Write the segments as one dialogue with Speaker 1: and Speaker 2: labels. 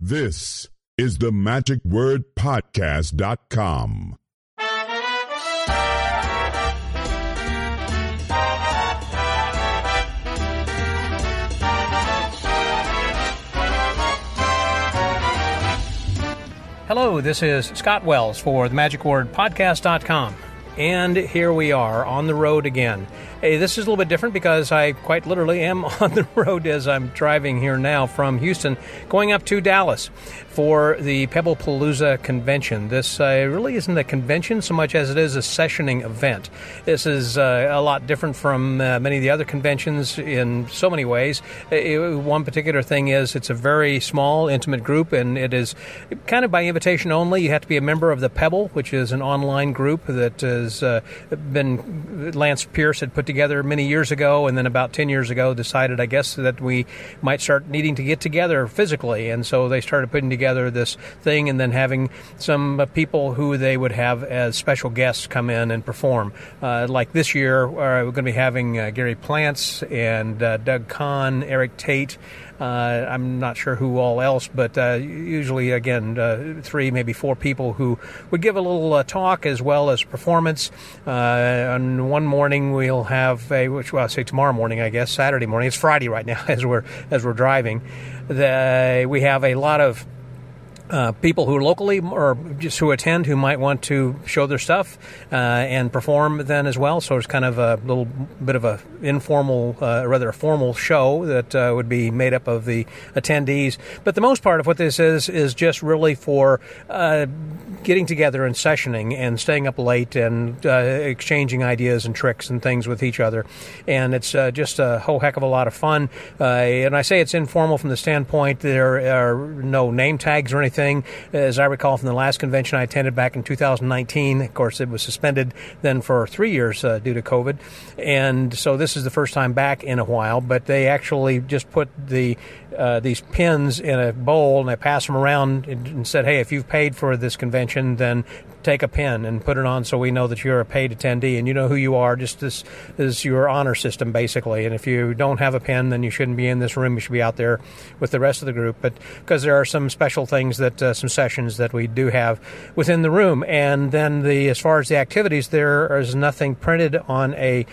Speaker 1: This is the Magic Word Podcast.com.
Speaker 2: Hello, this is Scott Wells for the Magic Word Podcast.com. And here we are on the road again. Hey, this is a little bit different because I quite literally am on the road as I'm driving here now from Houston, going up to Dallas for the Pebblepalooza convention. This uh, really isn't a convention so much as it is a sessioning event. This is uh, a lot different from uh, many of the other conventions in so many ways. It, one particular thing is it's a very small, intimate group, and it is kind of by invitation only. You have to be a member of the Pebble, which is an online group that has uh, been Lance Pierce had put together many years ago, and then about 10 years ago decided, I guess, that we might start needing to get together physically. And so they started putting together this thing and then having some people who they would have as special guests come in and perform. Uh, like this year, uh, we're going to be having uh, Gary Plants and uh, Doug Conn, Erik Tait. Uh, I'm not sure who all else, but uh, usually, again, uh, three, maybe four people who would give a little talk as well as performance. On one morning, we'll have a, which well, I'll say tomorrow morning, I guess, Saturday morning. It's Friday right now as we're as we're driving. The, we have a lot of uh, people who locally or just who attend who might want to show their stuff uh, and perform then as well. So it's kind of a little bit of a informal, uh, rather a formal show that uh, would be made up of the attendees. But the most part of what this is is just really for uh, getting together and sessioning and staying up late and uh, exchanging ideas and tricks and things with each other. And it's just a whole heck of a lot of fun. and I say it's informal from the standpoint there are no name tags or anything thing. As I recall from the last convention I attended back in 2019, of course, it was suspended then for three years uh, due to COVID. And so this is the first time back in a while, but they actually just put the uh, these pins in a bowl and they pass them around and said, hey, if you've paid for this convention, then take a pin and put it on so we know that you're a paid attendee and you know who you are. Just this is your honor system, basically. And if you don't have a pin, then you shouldn't be in this room. You should be out there with the rest of the group. But because there are some special things that, uh, some sessions that we do have within the room. And then the, as far as the activities, there is nothing printed on a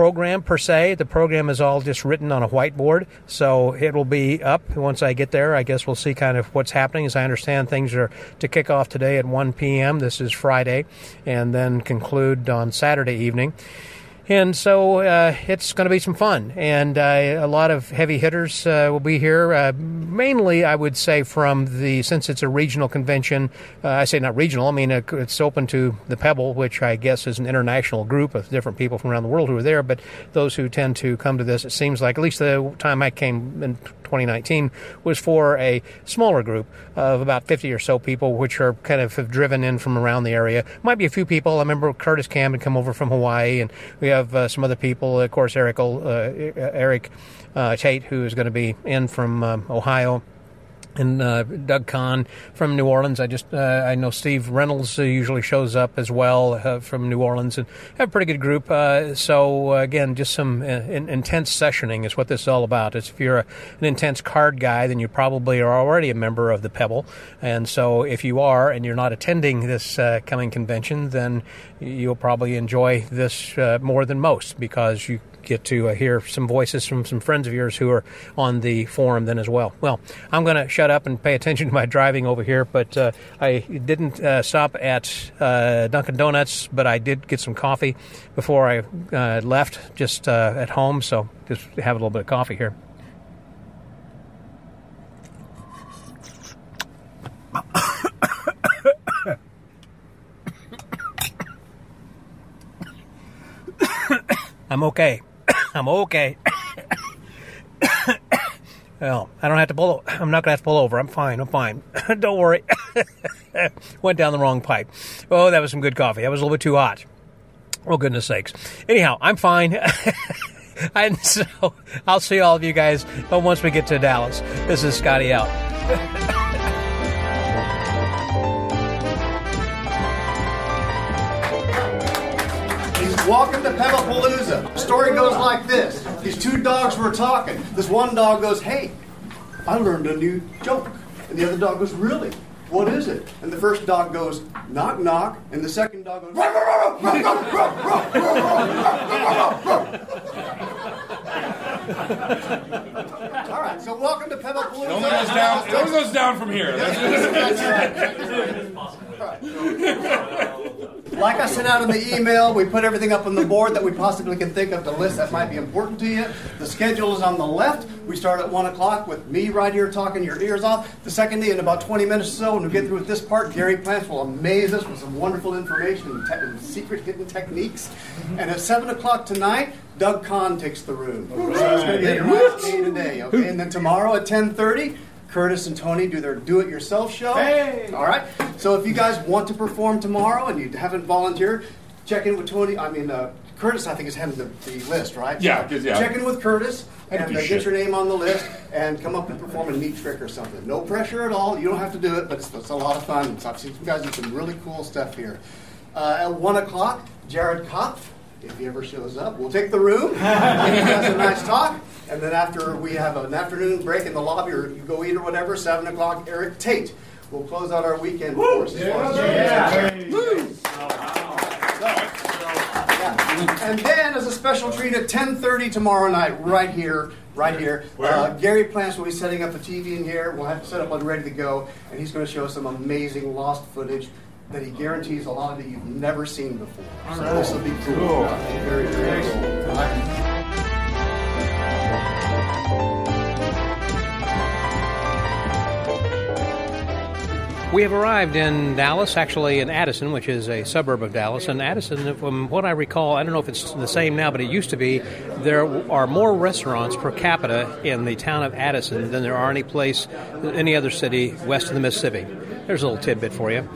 Speaker 2: program per se. The program is all just written on a whiteboard, so it will be up once I get there. I guess we'll see kind of what's happening. As I understand, things are to kick off today at 1 p.m. This is Friday, and then conclude on Saturday evening. And so uh, it's going to be some fun. And uh, a lot of heavy hitters uh, will be here. Uh, mainly, I would say, from the, since it's a regional convention, uh, I say not regional, I mean, it's open to the Pebble, which I guess is an international group of different people from around the world who are there. But those who tend to come to this, it seems like, at least the time I came in 2019, was for a smaller group of about 50 or so people, which are kind of have driven in from around the area. Might be a few people. I remember Curtis Kam had come over from Hawaii, and we have uh, some other people. Of course, Erik, uh, Erik uh, Tait, who is going to be in from um, Ohio and uh, Doug Conn from New Orleans. I just uh, I know Steve Reynolds uh, usually shows up as well uh, from New Orleans, and have a pretty good group. Uh, so again, just some in, intense sessioning is what this is all about. It's if you're a, an intense card guy, then you probably are already a member of the Pebble, and so if you are and you're not attending this coming convention, then you'll probably enjoy this more than most because you get to uh, hear some voices from some friends of yours who are on the forum then as well. Well, I'm going to shut up and pay attention to my driving over here, but uh, I didn't uh, stop at uh, Dunkin' Donuts, but I did get some coffee before I uh, left just uh, at home, so just have a little bit of coffee here. I'm okay. I'm okay. well, I don't have to pull. I'm not gonna have to pull over. I'm fine. I'm fine. don't worry. Went down the wrong pipe. Oh, that was some good coffee. That was a little bit too hot. Oh goodness sakes. Anyhow, I'm fine. and so I'll see all of you guys but once we get to Dallas. This is Scotty out.
Speaker 3: Welcome to Pebble Story goes like this. These two dogs were talking. This one dog goes, Hey, I learned a new joke.
Speaker 4: And the other dog goes, Really? What is it? And the first dog goes, knock, knock. And the second dog goes, All right, so welcome to Pebble
Speaker 5: Don't let down, don't let us down from here. That's right.
Speaker 4: Like I sent out in the email, we put everything up on the board that we possibly can think of, the list that might be important to you. The schedule is on the left. We start at 1 o'clock with me right here talking your ears off. The second day, in about 20 minutes or so, when we get through with this part, Gary Plants will amaze us with some wonderful information and, te- and secret hidden techniques. And at 7 o'clock tonight, Doug Conn takes the room. So it's going to be a nice day today, okay? And then tomorrow at 10.30, Curtis and Tony do their do-it-yourself show.
Speaker 5: Hey!
Speaker 4: All right. So if you guys want to perform tomorrow and you haven't volunteered, check in with Tony. I mean, uh, Curtis, I think is having the, the list, right?
Speaker 5: Yeah,
Speaker 4: So
Speaker 5: yeah.
Speaker 4: Check in with Curtis and uh, get your name on the list and come up and perform a neat trick or something. No pressure at all. You don't have to do it, but it's, it's a lot of fun. So I've seen you guys do some really cool stuff here. Uh, at one o'clock, Jared Kopf, if he ever shows up, we'll take the room. he has a nice talk. And then after we have an afternoon break in the lobby or you go eat or whatever, 7 o'clock, Erik Tait will close out our weekend for us. far as- Yeah. And then, as a special treat, at 10:30 tomorrow night, right here, right here, uh, Gary Plants will be setting up a TV in here. We'll have it set up and ready to go, and he's going to show us some amazing lost footage that he guarantees a lot of it you've never seen before. So this will be cool. Very, very cool.
Speaker 2: We have arrived in Dallas, actually in Addison, which is a suburb of Dallas. And Addison, from what I recall, I don't know if it's the same now, but it used to be, there are more restaurants per capita in the town of Addison than there are any place, any other city west of the Mississippi. There's a little tidbit for you.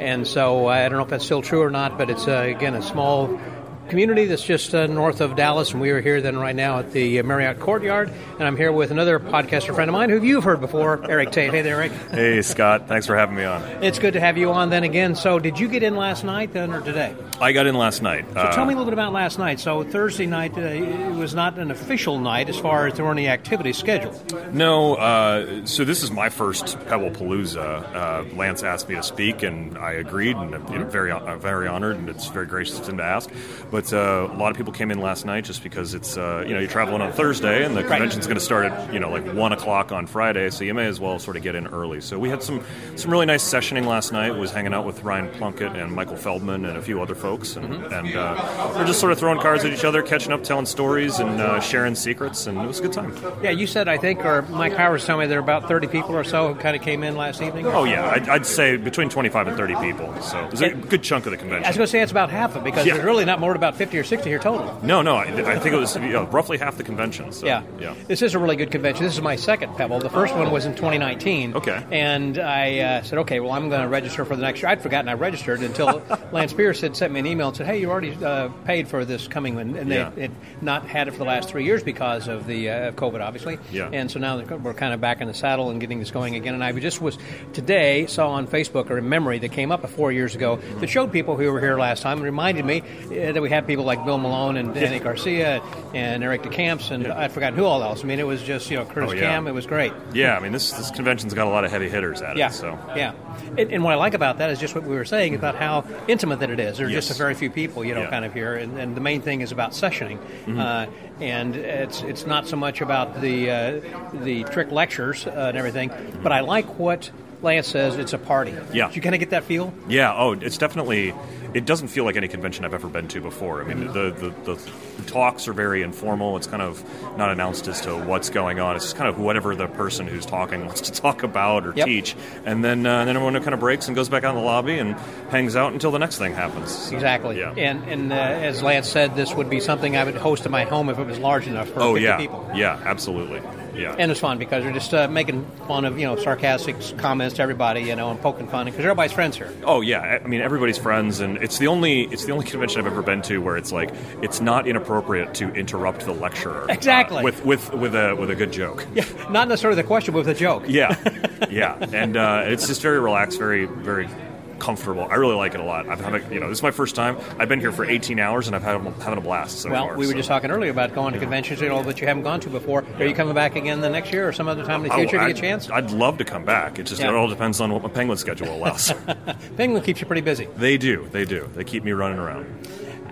Speaker 2: And so I don't know if that's still true or not, but it's, uh, again, a small community that's just uh, north of Dallas, and we are here then right now at the uh, Marriott Courtyard, and I'm here with another podcaster friend of mine who you've heard before, Erik Tait. Hey there, Erik.
Speaker 6: Hey, Scott. Thanks for having me on.
Speaker 2: It's good to have you on then again. So, did you get in last night then or today?
Speaker 6: I got in last night.
Speaker 2: So, tell me a little bit about last night. So, Thursday night, uh, it was not an official night as far as there were any activities scheduled.
Speaker 6: No, uh, so this is my first Pebblepalooza. Uh, Lance asked me to speak, and I agreed, and I'm you know, very, very honored, and it's very gracious of him to ask. But uh, a lot of people came in last night just because it's uh, you know you're traveling on Thursday, and the convention's going to start at you know like one o'clock on Friday, so you may as well sort of get in early. So we had some some really nice sessioning last night. Was hanging out with Ryan Plunkett and Michael Feldman and a few other folks, and, and uh, we're just sort of throwing cards at each other, catching up, telling stories, and uh, sharing secrets, and it was a good time.
Speaker 2: Yeah, you said, I think, or Mike Howard's told me there are about 30 people or so who kind of came in last evening.
Speaker 6: Oh yeah, I'd, I'd say between 25 and 30 people. So it was a good chunk of the convention.
Speaker 2: I was going to say it's about half of it because
Speaker 6: Yeah.
Speaker 2: there's really not more than about 50 or 60 here total.
Speaker 6: No, no, I, I think it was you know, roughly half the convention. So,
Speaker 2: Yeah.
Speaker 6: yeah.
Speaker 2: This is a really good convention. This is my second Pebble. The first one was in 2019.
Speaker 6: Okay.
Speaker 2: And I uh, said, okay, well, I'm going to register for the next year. I'd forgotten I registered until Lance Pierce had sent me an email and said, hey, you already uh, paid for this coming one. And they
Speaker 6: Yeah.
Speaker 2: had not had it for the last three years because of the uh, COVID, obviously.
Speaker 6: Yeah.
Speaker 2: And so now we're kind of back in the saddle and getting this going again. And I just was today saw on Facebook a memory that came up four years ago that showed people who were here last time and reminded me uh, that we had people like Bill Malone and Danny Garcia and Eric DeCamps and I'd forgotten who all else. I mean, it was just you know Curtis
Speaker 6: Oh, yeah.
Speaker 2: Kam. It was great.
Speaker 6: Yeah, I mean this this convention's got a lot of heavy hitters at
Speaker 2: Yeah,
Speaker 6: it. So
Speaker 2: yeah. And, and what I like about that is just what we were saying about how intimate that it is. There are just a very few people, you know,
Speaker 6: Yeah.
Speaker 2: kind of here, and, and the main thing is about sessioning.
Speaker 6: Mm-hmm.
Speaker 2: Uh, and it's it's not so much about the uh, the trick lectures uh, and everything, but I like what Lance says. It's a party.
Speaker 6: Yeah.
Speaker 2: Did you kind of get that feel?
Speaker 6: yeah, oh, it's definitely. It doesn't feel like any convention I've ever been to before. I mean, the, the, the, talks are very informal. It's kind of not announced as to what's going on. It's just kind of whatever the person who's talking wants to talk about or
Speaker 2: Yep.
Speaker 6: teach, and then uh, then everyone kind of breaks and goes back out in the lobby and hangs out until the next thing happens.
Speaker 2: Exactly.
Speaker 6: Yeah.
Speaker 2: And and uh, as Lance said, this would be something I would host in my home if it was large enough for
Speaker 6: Oh
Speaker 2: 50
Speaker 6: yeah,
Speaker 2: people.
Speaker 6: yeah, absolutely, yeah.
Speaker 2: And it's fun because we're just uh, making fun of you know sarcastic comments to everybody, you know, and poking fun because everybody's friends here.
Speaker 6: Oh yeah, I mean everybody's friends, and it's the only it's the only convention I've ever been to where it's like it's not inappropriate to interrupt the lecturer uh,
Speaker 2: Exactly.
Speaker 6: with with with a with a good joke.
Speaker 2: Yeah, not necessarily the question, but with a joke.
Speaker 6: Yeah, yeah, and uh, it's just very relaxed, very very comfortable. I really like it a lot. I've had you know this is my first time. I've been here for 18 hours and I've had having a blast so
Speaker 2: well,
Speaker 6: far.
Speaker 2: we were
Speaker 6: so.
Speaker 2: just talking earlier about going to conventions, you know, that you haven't gone to before. Are you coming back again the next year or some other time in the oh, future
Speaker 6: Oh,
Speaker 2: to get a chance?
Speaker 6: I'd love to come back. It just
Speaker 2: Yeah.
Speaker 6: it all depends on what my penguin schedule allows.
Speaker 2: Penguin keeps you pretty busy.
Speaker 6: they do, they do. They keep me running around.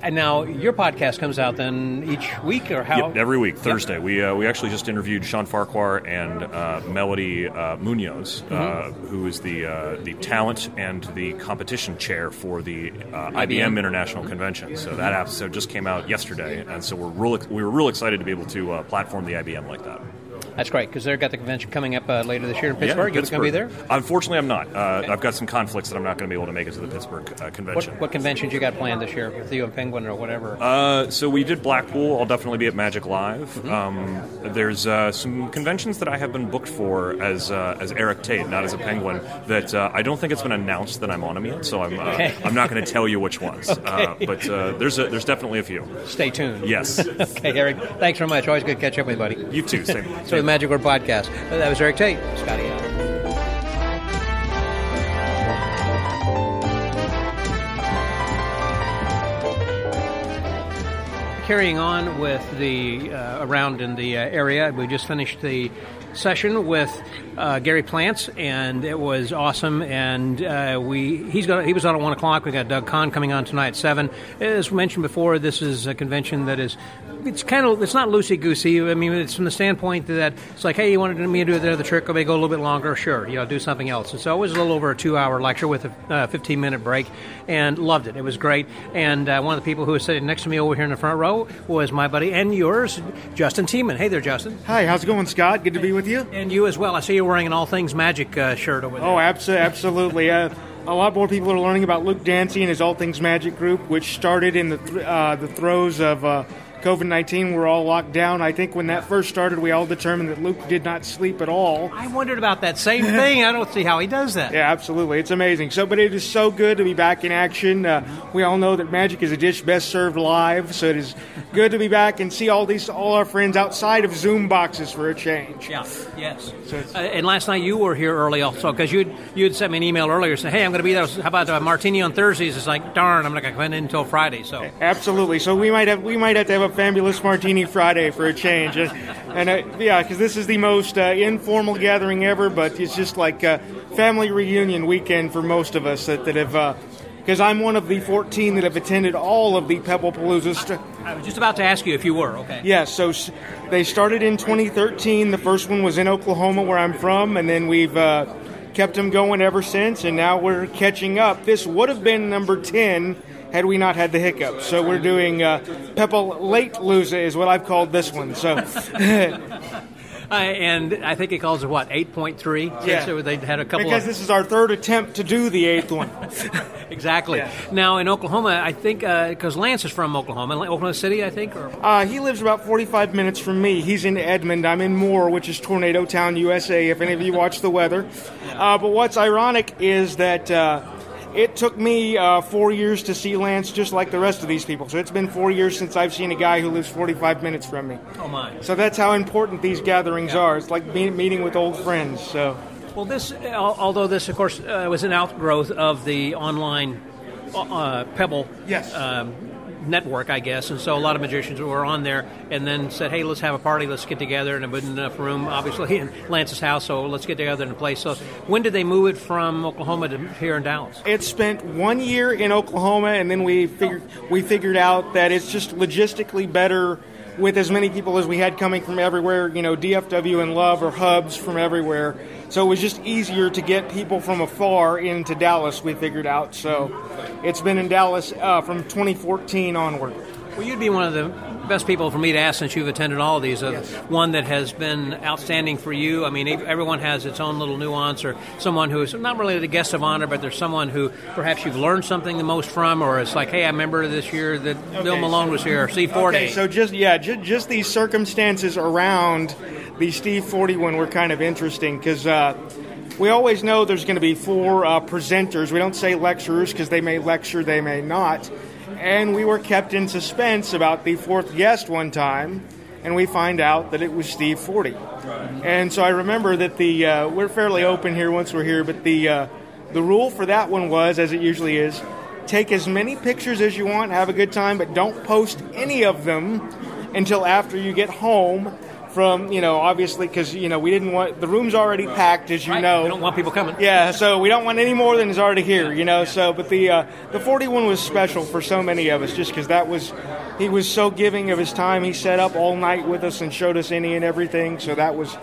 Speaker 2: And now your podcast comes out then each week or how?
Speaker 6: Yep, every week, Thursday. We uh, we actually just interviewed Sean Farquhar and uh, Melody uh, Munoz, uh,
Speaker 2: Mm-hmm.
Speaker 6: who is the uh, the talent and the competition chair for the uh,
Speaker 2: IBM.
Speaker 6: IBM International Convention. So that episode just came out yesterday, and so we're real we were real excited to be able to uh, platform the IBM like that.
Speaker 2: That's great because they've got the convention coming up uh, later this year in
Speaker 6: Yeah,
Speaker 2: Pittsburgh. You're going to be there.
Speaker 6: Unfortunately, I'm not. Uh, I've got some conflicts that I'm not going to be able to make it to the Pittsburgh uh, convention.
Speaker 2: what conventions you got planned this year with you and Penguin or whatever?
Speaker 6: Uh, so we did Blackpool. I'll definitely be at Magic Live.
Speaker 2: Mm-hmm.
Speaker 6: Um, there's uh, some conventions that I have been booked for as uh, as Erik Tait, not as a Penguin. That uh, I don't think it's been announced that I'm on them yet. So I'm uh,
Speaker 2: Okay.
Speaker 6: I'm not going to tell you which ones. Uh,
Speaker 2: Okay.
Speaker 6: but uh, there's a, there's definitely a few.
Speaker 2: Stay tuned.
Speaker 6: Yes.
Speaker 2: okay, Erik. Thanks very much. Always good to catch up with you, buddy.
Speaker 6: You too. Same.
Speaker 2: So the Magic Word Podcast. Uh, That was Erik Tait. Scotty. Carrying on with the uh, around in the uh, area, we just finished the session with uh, Gary Plants, and it was awesome. And uh, we he's got he was on at one o'clock. We got Doug Conn coming on tonight at seven. As mentioned before, this is a convention that is it's kind of it's not loosey goosey. I mean, it's from the standpoint that it's like, hey, you wanted me to do the other trick, maybe go a little bit longer? Sure, you know, do something else. And so it was a little over a two-hour lecture with a uh, 15-minute break, and loved it. It was great. And uh, one of the people who was sitting next to me over here in the front row was my buddy and yours, Justin Tiemann. Hey there, Justin.
Speaker 7: Hi, how's it going, Scott? Good to be with you.
Speaker 2: And you as well. I see you're wearing an All Things Magic uh, shirt over there.
Speaker 7: Oh, abso- absolutely. Uh, a lot more people are learning about Luke Dancy and his All Things Magic group, which started in the th- uh, the throes of uh, COVID 19. We're all locked down. I think when that first started, we all determined that Luke did not sleep at all.
Speaker 2: I wondered about that same thing. I don't see how he does that.
Speaker 7: Yeah, absolutely. It's amazing. So, but it is so good to be back in action. Uh, we all know that magic is a dish best served live, so it is good to be back and see all these all our friends outside of Zoom boxes for a change.
Speaker 2: Yeah. Yes.
Speaker 7: So
Speaker 2: Uh, and last night you were here early also because you'd you had sent me an email earlier saying, "Hey, I'm going to be there. How about uh, martini on Thursdays?" It's like, darn, I'm not going to come in until Friday. So
Speaker 7: Absolutely. So we might have we might have to have a fabulous martini Friday for a change, and, and uh, yeah, because this is the most uh, informal gathering ever, but it's just like a family reunion weekend for most of us that, that have. Because I'm one of the 14 that have attended all of the Pebblepalooza. St-
Speaker 2: I was just about to ask you if you were okay.
Speaker 7: yeah, so s- they started in 2013. The first one was in Oklahoma, where I'm from, and then we've uh, kept them going ever since, and now we're catching up. This would have been number 10 had we not had the hiccup. So we're doing uh, Late Loza is what I've called this one. So
Speaker 2: Uh, and I think it calls it what 8.3.
Speaker 7: Yeah.
Speaker 2: So they had a couple
Speaker 7: because
Speaker 2: of
Speaker 7: this is our third attempt to do the eighth one.
Speaker 2: exactly.
Speaker 7: Yeah.
Speaker 2: Now in Oklahoma, I think because Lance is from Oklahoma, Oklahoma City, I think. Or
Speaker 7: Uh, he lives about 45 minutes from me. He's in Edmond. I'm in Moore, which is Tornado Town, USA, if any of you watch the weather. Uh, but what's ironic is that uh, it took me uh, four years to see Lance just like the rest of these people. So it's been four years since I've seen a guy who lives 45 minutes from me.
Speaker 2: oh my.
Speaker 7: So that's how important these gatherings are. It's like me- meeting with old friends. So
Speaker 2: Well, this, although this, of course, uh, was an outgrowth of the online uh, Pebble
Speaker 7: Yes.
Speaker 2: um, network, I guess, and so a lot of magicians were on there, and then said, "Hey, let's have a party. Let's get together." And it wasn't enough room, obviously, in Lance's house, so let's get together in a place. So, when did they move it from Oklahoma to here in Dallas?
Speaker 7: it spent one year in Oklahoma, and then we figured we figured out that it's just logistically better with as many people as we had coming from everywhere. You know, DFW and Love are hubs from everywhere, so it was just easier to get people from afar into Dallas. We figured out, so it's been in Dallas uh, from 2014 onward.
Speaker 2: Well, you'd be one of the best people for me to ask since you've attended all of these. Uh,
Speaker 7: Yes.
Speaker 2: One that has been outstanding for you. I mean, everyone has its own little nuance, or someone who is not really the guest of honor, but there's someone who perhaps you've learned something the most from, or it's like, hey, I remember this year that Bill Malone
Speaker 7: so-
Speaker 2: was here, C40.
Speaker 7: Okay, so just yeah, just, just these circumstances around the Steve Forte one were kind of interesting because uh, we always know there's going to be four uh, presenters. We don't say lecturers because they may lecture, they may not. And we were kept in suspense about the fourth guest one time, and we find out that it was Steve Forte. And so I remember that the uh, we're fairly open here once we're here, but the uh, The rule for that one was, as it usually is, take as many pictures as you want, have a good time, but don't post any of them until after you get home from you know obviously because you know we didn't want the room's already packed as you
Speaker 2: Right.
Speaker 7: know.
Speaker 2: We don't want people coming.
Speaker 7: yeah so we don't want any more than is already here you know so but the uh, the 41 was special for so many of us just because that was he was so giving of his time. He sat up all night with us and showed us any and everything so that was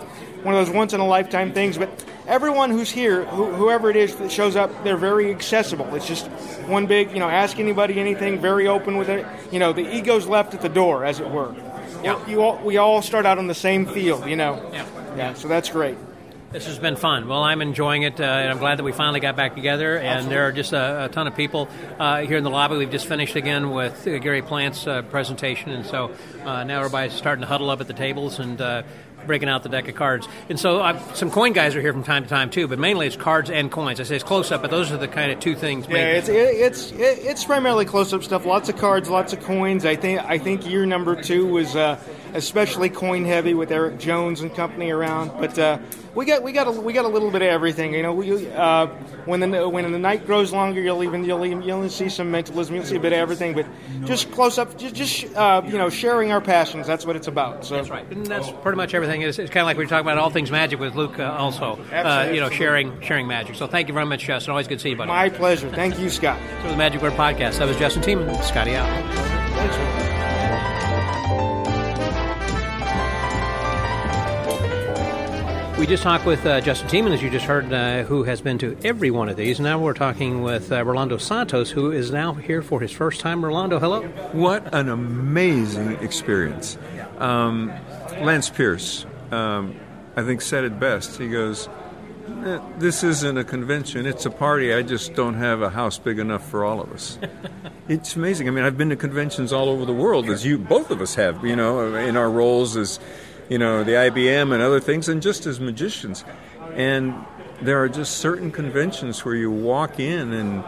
Speaker 7: one of those once in a lifetime things but everyone who's here who, whoever it is that shows up they're very accessible. It's just one big you know ask anybody anything very open with it. You know the ego's left at the door as it were
Speaker 2: Yeah.
Speaker 7: you all, we all start out on the same field you know
Speaker 2: Yeah.
Speaker 7: yeah so that's great
Speaker 2: This has been fun. Well, I'm enjoying it, uh, and I'm glad that we finally got back together. And there are just a, a ton of people uh, here in the lobby. We've just finished again with uh, Gary Plant's uh, presentation, and so uh, now everybody's starting to huddle up at the tables and uh, breaking out the deck of cards. And so I've, some coin guys are here from time to time too, but mainly it's cards and coins. I say it's close up, but those are the kind of two things.
Speaker 7: Yeah,
Speaker 2: mainly.
Speaker 7: it's it, it's it, it's primarily close-up stuff. Lots of cards, lots of coins. I think I think year number two was uh, especially coin heavy with Eric Jones and company around. But uh, we got we got a, we got a little bit of everything. You know, we, uh, when the when the night grows longer, you'll even you'll even, you'll see some mentalism. You'll see a bit of everything. But just close up, just, just uh, you know, sharing our passions. That's what it's about. So
Speaker 2: That's right, and that's pretty much everything. It's, it's kind of like we were talking about all things magic with Luke, uh, also. Uh, you know, sharing sharing magic. So thank you very much, Justin. Always good to see you, buddy.
Speaker 7: My pleasure. Thank you, Scott.
Speaker 2: to the Magic Word Podcast. That was Justin Tiemann. Scotty out. We just talked with uh, Justin Tiemann, as you just heard, uh, who has been to every one of these. Now we're talking with uh, Rolando Santos, who is now here for his first time. Rolando, hello.
Speaker 8: What an amazing experience. Um, Lance Pierce, um, I think, said it best. He goes, "Eh, This isn't a convention, it's a party. I just don't have a house big enough for all of us. it's amazing. I mean, I've been to conventions all over the world, as you both of us have, you know, in our roles as, you know, the IBM and other things, and just as magicians. And there are just certain conventions where you walk in and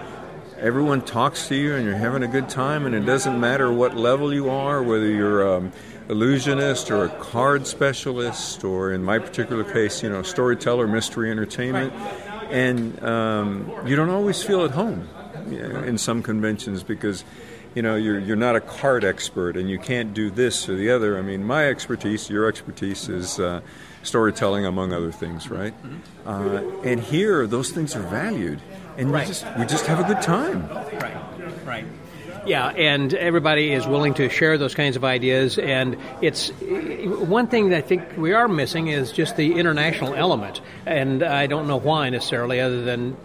Speaker 8: everyone talks to you and you're having a good time and it doesn't matter what level you are whether you're um, illusionist or a card specialist or in my particular case you know storyteller mystery entertainment and um, you don't always feel at home in some conventions because you know you're, you're not a card expert and you can't do this or the other i mean my expertise your expertise is uh, storytelling among other things right uh, and here those things are valued and
Speaker 2: Right.
Speaker 8: we just we just have a good time
Speaker 2: Right, right. Yeah, and everybody is willing to share those kinds of ideas. And it's one thing that I think we are missing is just the international element. And I don't know why necessarily, other than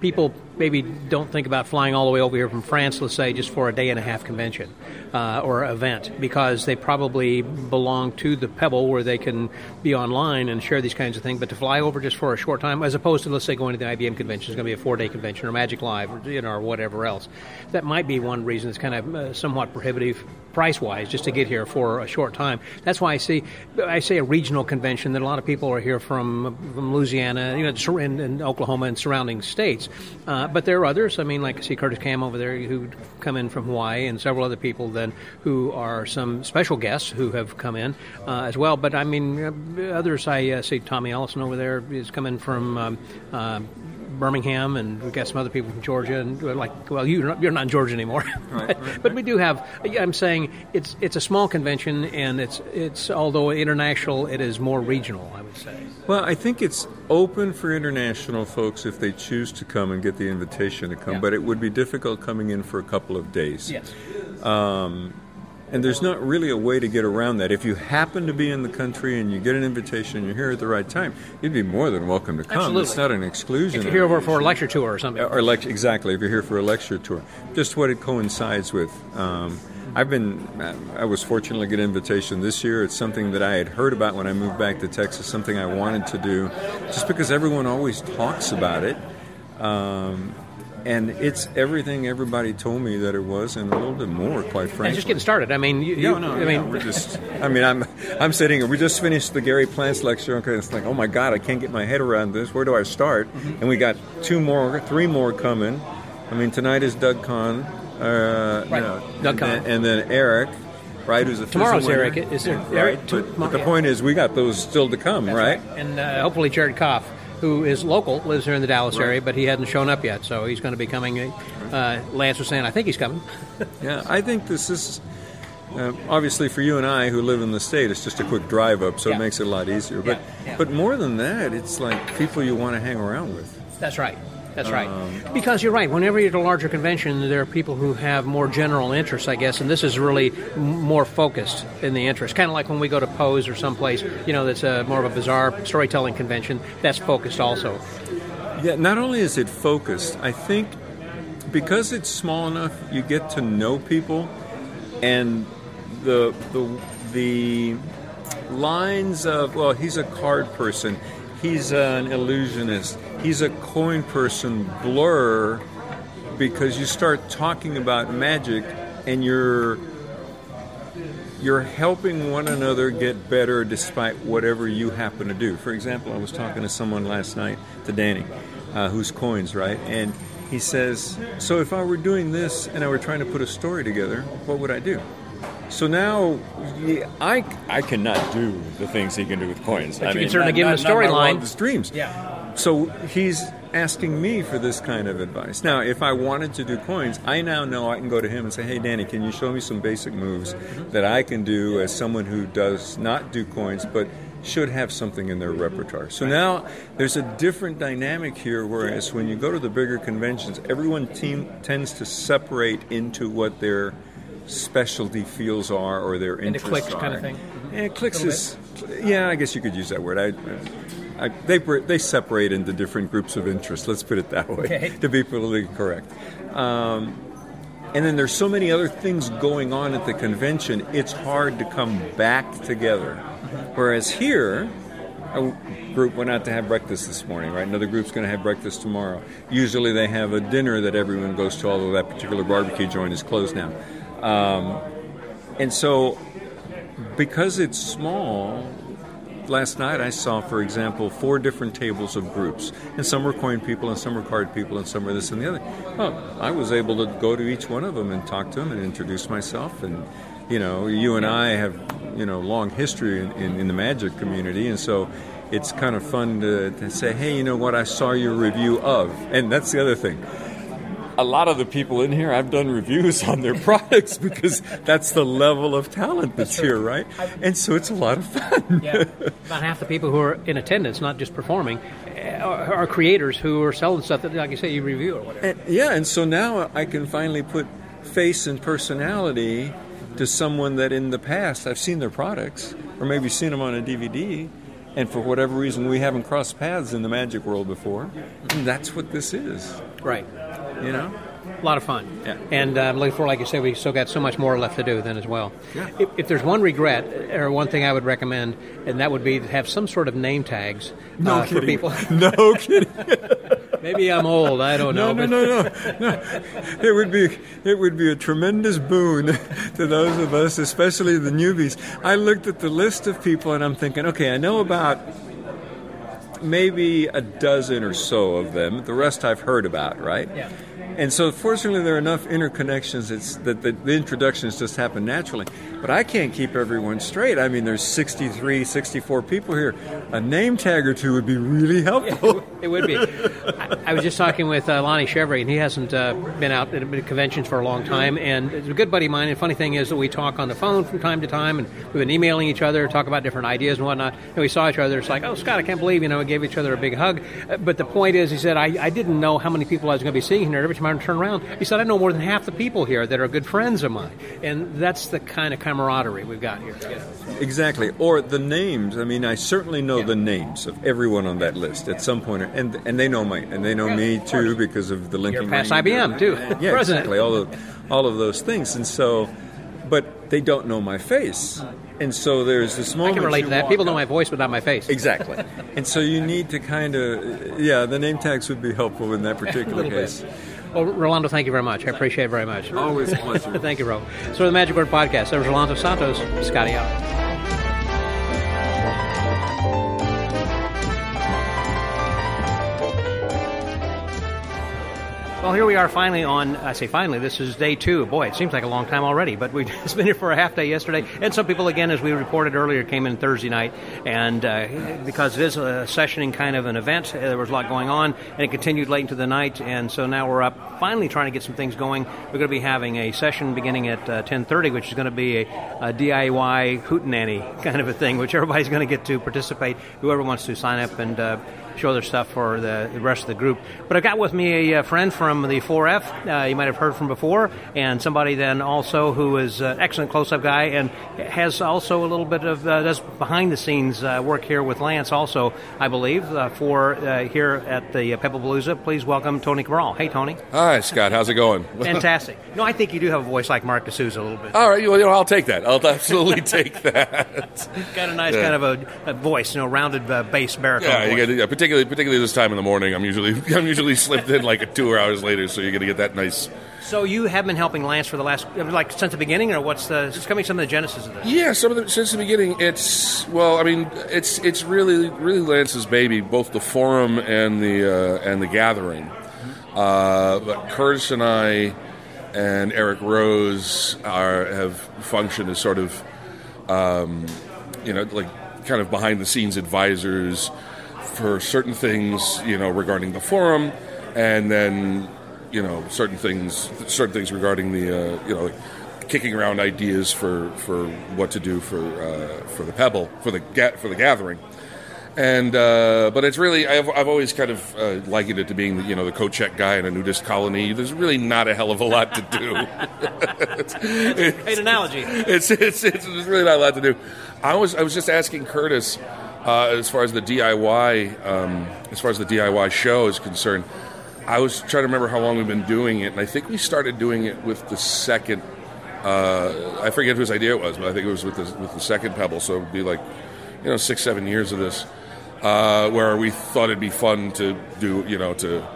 Speaker 2: people maybe don't think about flying all the way over here from France, let's say, just for a day and a half convention uh, or event, because they probably belong to the Pebble where they can be online and share these kinds of things. But to fly over just for a short time, as opposed to let's say going to the IBM convention, it's going to be a four-day convention or Magic Live, or, you know, or whatever else. That might be one reason it's kind of uh, somewhat prohibitive price-wise just to get here for a short time. That's why I see I say a regional convention that a lot of people are here from from Louisiana, you know, in, in Oklahoma and surrounding states. Uh, but there are others. I mean, like I see Curtis Kam over there who come in from Hawaii, and several other people then who are some special guests who have come in uh, as well. But I mean, uh, others I uh, see Tommy Ellison over there is coming from. Um, uh, Birmingham, and we've got some other people from Georgia, and like, well, you're not, you're not in Georgia anymore, but, but we do have. I'm saying it's it's a small convention, and it's it's although international, it is more regional. I would say.
Speaker 8: Well, I think it's open for international folks if they choose to come and get the invitation to come,
Speaker 2: Yeah.
Speaker 8: but it would be difficult coming in for a couple of days.
Speaker 2: Yes.
Speaker 8: Um, and there's not really a way to get around that. If you happen to be in the country and you get an invitation and you're here at the right time, you'd be more than welcome to come.
Speaker 2: Absolutely.
Speaker 8: It's not an exclusion.
Speaker 2: If you're here over for a lecture tour or something.
Speaker 8: or lect- exactly if you're here for a lecture tour just what it coincides with um, i've been i was fortunate to get an invitation this year it's something that i had heard about when i moved back to texas something i wanted to do just because everyone always talks about it um, and it's everything everybody told me that it was and a little bit more quite frankly
Speaker 2: And just getting started. I mean, you,
Speaker 8: yeah,
Speaker 2: you-
Speaker 8: no,
Speaker 2: I
Speaker 8: yeah,
Speaker 2: mean,
Speaker 8: we're just. I mean, I'm, I'm sitting. here. We just finished the Gary Plants lecture. and it's like, oh my God, I can't get my head around this. Where do I start?
Speaker 2: Mm-hmm.
Speaker 8: And we got two more, three more coming. I mean, tonight is Doug Conn. Uh,
Speaker 2: Right.
Speaker 8: know,
Speaker 2: Doug
Speaker 8: and
Speaker 2: Conn.
Speaker 8: then, and then Erik, right? Who's a
Speaker 2: Tomorrow's
Speaker 8: Erik.
Speaker 2: Is there
Speaker 8: right?
Speaker 2: Erik
Speaker 8: But,
Speaker 2: tomorrow?
Speaker 8: but the
Speaker 2: Yeah.
Speaker 8: point is, we got those still to come, right?
Speaker 2: and uh, hopefully Jared Kopf who is local, lives here in the Dallas area, but he hadn't shown up yet. So he's going to be coming. Uh, Lance was saying, I think he's coming.
Speaker 8: Yeah, I think this is uh, obviously for you and I who live in the state. It's just a quick drive up, so
Speaker 2: Yeah.
Speaker 8: it makes it a lot easier. But
Speaker 2: Yeah, yeah.
Speaker 8: but more than that, it's like people you want to hang around with.
Speaker 2: That's right. That's right.
Speaker 8: Um,
Speaker 2: because you're right. Whenever you're at a larger convention, there are people who have more general interests, I guess, and this is really m- more focused in the interest. Kind of like when we go to Pose or someplace, you know, that's a, more of a bizarre storytelling convention. That's focused also.
Speaker 8: Yeah, not only is it focused, I think because it's small enough, you get to know people, and the the the lines of well, he's a card person, he's an illusionist, he's a coin person blur because you start talking about magic, and you're you're helping one another get better despite whatever you happen to do. For example, I was talking to someone last night, to Danny, uh, who's coins, right? And he says, So if I were doing this and I were trying to put a story together, what would I do? So now, I, I cannot do the things he can do with coins.
Speaker 2: But
Speaker 8: I
Speaker 2: you can
Speaker 8: mean,
Speaker 2: certainly
Speaker 8: not-
Speaker 2: give him a storyline.
Speaker 8: wildest dreams.
Speaker 2: Yeah.
Speaker 8: So he's asking me for this kind of advice. Now, if I wanted to do coins, I now know I can go to him and say, "Hey, Danny, can you show me some basic moves that I can do as someone who does not do coins, but should have something in their repertoire?" So now there's a different dynamic here. Whereas when you go to the bigger conventions, everyone team tends to separate into what their specialty fields are or their interests
Speaker 2: cliques
Speaker 8: are.
Speaker 2: kind of thing?
Speaker 8: Yeah, clicks is. Yeah, I guess you could use that word. I, uh, I, they they separate into different groups of interest. Let's put it that way
Speaker 2: Okay.
Speaker 8: to be politically correct. Um, and then there's so many other things going on at the convention. It's hard to come back together. Whereas here, a group went out to have breakfast this morning, right? Another group's going to have breakfast tomorrow. Usually they have a dinner that everyone goes to, although that particular barbecue joint is closed now. Um, and so, because it's small, last night I saw, for example, four different tables of groups, and some were coin people, and some were card people, and some were this and the other. Well, I was able to go to each one of them and talk to them and introduce myself, and you know, you and I have you know long history in, in, in the magic community, and so. It's kind of fun to, to say, hey, you know what? I saw your review of, and that's the other thing a lot of the people in here I've done reviews on their products because that's the level of talent that's here, right? And so it's a lot of fun.
Speaker 2: Yeah. About half the people who are in attendance, not just performing, uh, are, are creators who are selling stuff that, like you say, you review or whatever.
Speaker 8: And, yeah, and so now I can finally put face and personality to someone that in the past I've seen their products or maybe seen them on a DVD. And for whatever reason, we haven't crossed paths in the magic world before. And that's what this is,
Speaker 2: Right.
Speaker 8: You know?
Speaker 2: A lot of fun.
Speaker 8: Yeah.
Speaker 2: And I'm looking forward, like you said, we still got so much more left to do then as well.
Speaker 8: Yeah.
Speaker 2: If, if there's one regret or one thing I would recommend, and that would be to have some sort of name tags uh, for people.
Speaker 8: No kidding.
Speaker 2: Maybe I'm old. I don't know.
Speaker 8: No, no, no, no, no. It would be it would be a tremendous boon to those of us, especially the newbies. I looked at the list of people and I'm thinking, okay, I know about maybe a dozen or so of them. The rest I've heard about, right?
Speaker 2: Yeah.
Speaker 8: And so, fortunately, there are enough interconnections that the, the introductions just happen naturally. But I can't keep everyone straight. I mean, there's 63, 64 people here. A name tag or two would be really helpful.
Speaker 2: It would be. I, I was just talking with uh, Lonnie Chevrie, and he hasn't uh, been out at at conventions for a long time. And it's a good buddy of mine. And funny thing is that we talk on the phone from time to time, and we've been emailing each other, talk about different ideas and whatnot. And we saw each other. It's like, oh, Scott, I can't believe you know, we gave each other a big hug. Uh, But the point is, he said, I, I didn't know how many people I was going to be seeing here. Every time I turn around, he said, I know more than half the people here that are good friends of mine. And that's the kind of camaraderie we've got here. you know.
Speaker 8: Exactly. Or the names. I mean, I certainly know the names of everyone on that list at some point, and and they know me, and they know me too because of the linking.
Speaker 2: You're past. IBM, too.
Speaker 8: Yeah,
Speaker 2: President.
Speaker 8: exactly. All of all of those things, and so, but they don't know my face, and so there's this
Speaker 2: small.
Speaker 8: I
Speaker 2: can relate to that. People know
Speaker 8: up-
Speaker 2: my voice, but not my face.
Speaker 8: Exactly. and so you need to kind of, yeah, the name tags would be helpful in that particular
Speaker 2: case. bit. Well, Rolando, thank you very much. I appreciate it very much.
Speaker 8: Always a pleasure.
Speaker 2: thank you, Ro. So, the Magic Word Podcast. Was Rolando Santos, Scotty out. Well, here we are finally on, I say finally, this is day two. Boy, it seems like a long time already, but we've just been here for a half day yesterday. And some people, again, as we reported earlier, came in Thursday night. And uh, because it is a sessioning kind of an event, uh, there was a lot going on, and it continued late into the night. And so now we're up finally trying to get some things going. We're going to be having a session beginning at uh, 10.30, which is going to be a, a DIY hootenanny kind of a thing, which everybody's going to get to participate, whoever wants to sign up and uh, show their stuff for the, the, rest of the group. But I've got with me a, friend from the 4F uh, you might have heard from before, and somebody then also who is an excellent close-up guy and has also a little bit of uh, does behind-the-scenes uh, work here with Lance also, I believe, uh, for uh, here at the Pebblepalooza. Please welcome Tony Cabral. Hey, Tony.
Speaker 5: Hi, Scott. How's it going?
Speaker 2: Fantastic. No, I think you do have a voice like Marc DeSouza a little bit.
Speaker 5: All right, well, you know, I'll take that. I'll absolutely take that.
Speaker 2: got a nice yeah. kind of a, a, voice, you know, rounded uh, bass baritone.
Speaker 5: Yeah,
Speaker 2: you
Speaker 5: get, yeah, particularly particularly this time in the morning. I'm usually I'm usually slipped in like two hours later, so you're going to get that nice.
Speaker 2: So you have been helping Lance for the last like since the beginning, or what's the? Just coming some of the genesis of this.
Speaker 5: Yeah, some of the since the beginning. It's well, I mean, it's it's really really Lance's baby, both the forum and the uh, and the gathering. Uh, but Curtis and I and Eric Rose are have functioned as sort of, um, you know, like kind of behind the scenes advisors for certain things, you know, regarding the forum, and then you know certain things, certain things regarding the uh, you know. kicking around ideas for, for what to do for uh, for the pebble for the ga- for the gathering, and uh, but it's really I've, I've always kind of uh, likened it to being the, you know the coat check guy in a nudist colony. There's really not a hell of a lot to do.
Speaker 2: it's, it's, great analogy.
Speaker 5: It's, it's it's it's really not a lot to do. I was I was just asking Curtis uh, as far as the DIY, um, as far as the DIY show is concerned, I was trying to remember how long we've been doing it, and I think we started doing it with the second. Uh, I forget whose idea it was, but I think it was with the with the second Pebble. So it'd be like, you know, six seven years of this, uh, where we thought it'd be fun to do, you know, to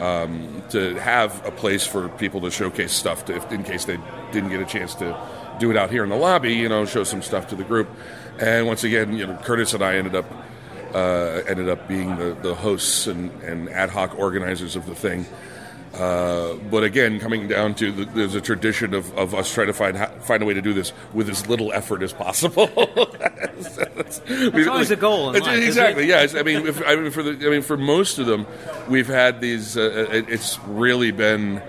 Speaker 5: um, to have a place for people to showcase stuff to, if, in case they didn't get a chance to do it out here in the lobby, you know, show some stuff to the group. And once again, you know, Curtis and I ended up uh, ended up being the, the hosts and, and ad hoc organizers of the thing. Uh, but again, coming down to the, there's a tradition of, of us trying to find find a way to do this with as little effort as possible.
Speaker 2: that's, that's, that's always the goal. Life,
Speaker 5: exactly. Yeah. I mean, if, I mean, for the, I mean, for most of them, we've had these. Uh, it, it's really been.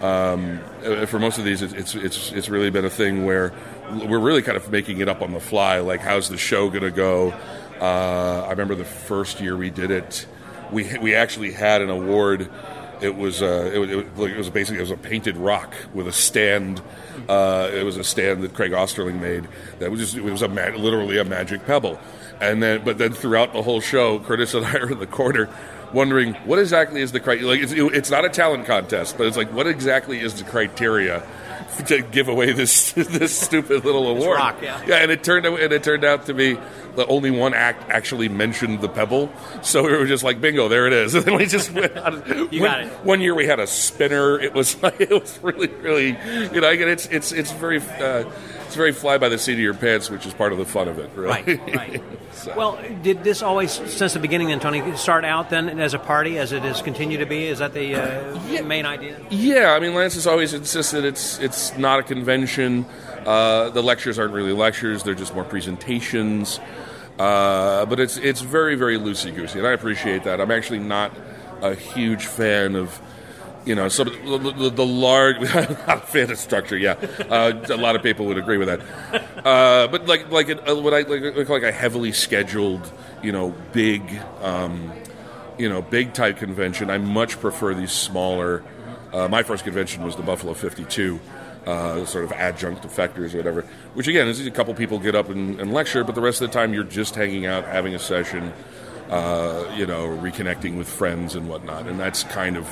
Speaker 5: Um, for most of these, it's it's it's really been a thing where we're really kind of making it up on the fly. Like, how's the show going to go? Uh, I remember the first year we did it, we we actually had an award. It was uh, it, was, it was basically it was a painted rock with a stand. Uh, it was a stand that Craig Osterling made. That was just it was a ma- literally a magic pebble. And then, but then throughout the whole show, Curtis and I are in the corner wondering what exactly is the criteria. Like, it's, it's not a talent contest, but it's like what exactly is the criteria to give away this this stupid little award.
Speaker 2: Rock, yeah.
Speaker 5: yeah, and it turned out, and it turned out to be the only one act actually mentioned the pebble. So we were just like, bingo, there it is. And then we just went on.
Speaker 2: you
Speaker 5: one,
Speaker 2: got it.
Speaker 5: One year we had a spinner. It was like, it was really really you know it's it's it's very. Uh, it's very fly by the seat of your pants, which is part of the fun of it,
Speaker 2: right? Right. right. so. Well, did this always, since the beginning, then Tony, start out then as a party, as it has continued to be? Is that the uh, yeah. main idea?
Speaker 5: Yeah, I mean, Lance has always insisted it's it's not a convention. Uh, the lectures aren't really lectures; they're just more presentations. Uh, but it's it's very very loosey goosey, and I appreciate that. I'm actually not a huge fan of you know, so the, the, the large, I'm not a fan of structure. Yeah, uh, a lot of people would agree with that. Uh, but like like a, what I like, like a heavily scheduled, you know, big, um, you know, big type convention. I much prefer these smaller. Uh, my first convention was the Buffalo 52. Uh, sort of adjunct effectors or whatever, which again is a couple people get up and, and, lecture, but the rest of the time you're just hanging out, having a session, uh, you know, reconnecting with friends and whatnot, and that's kind of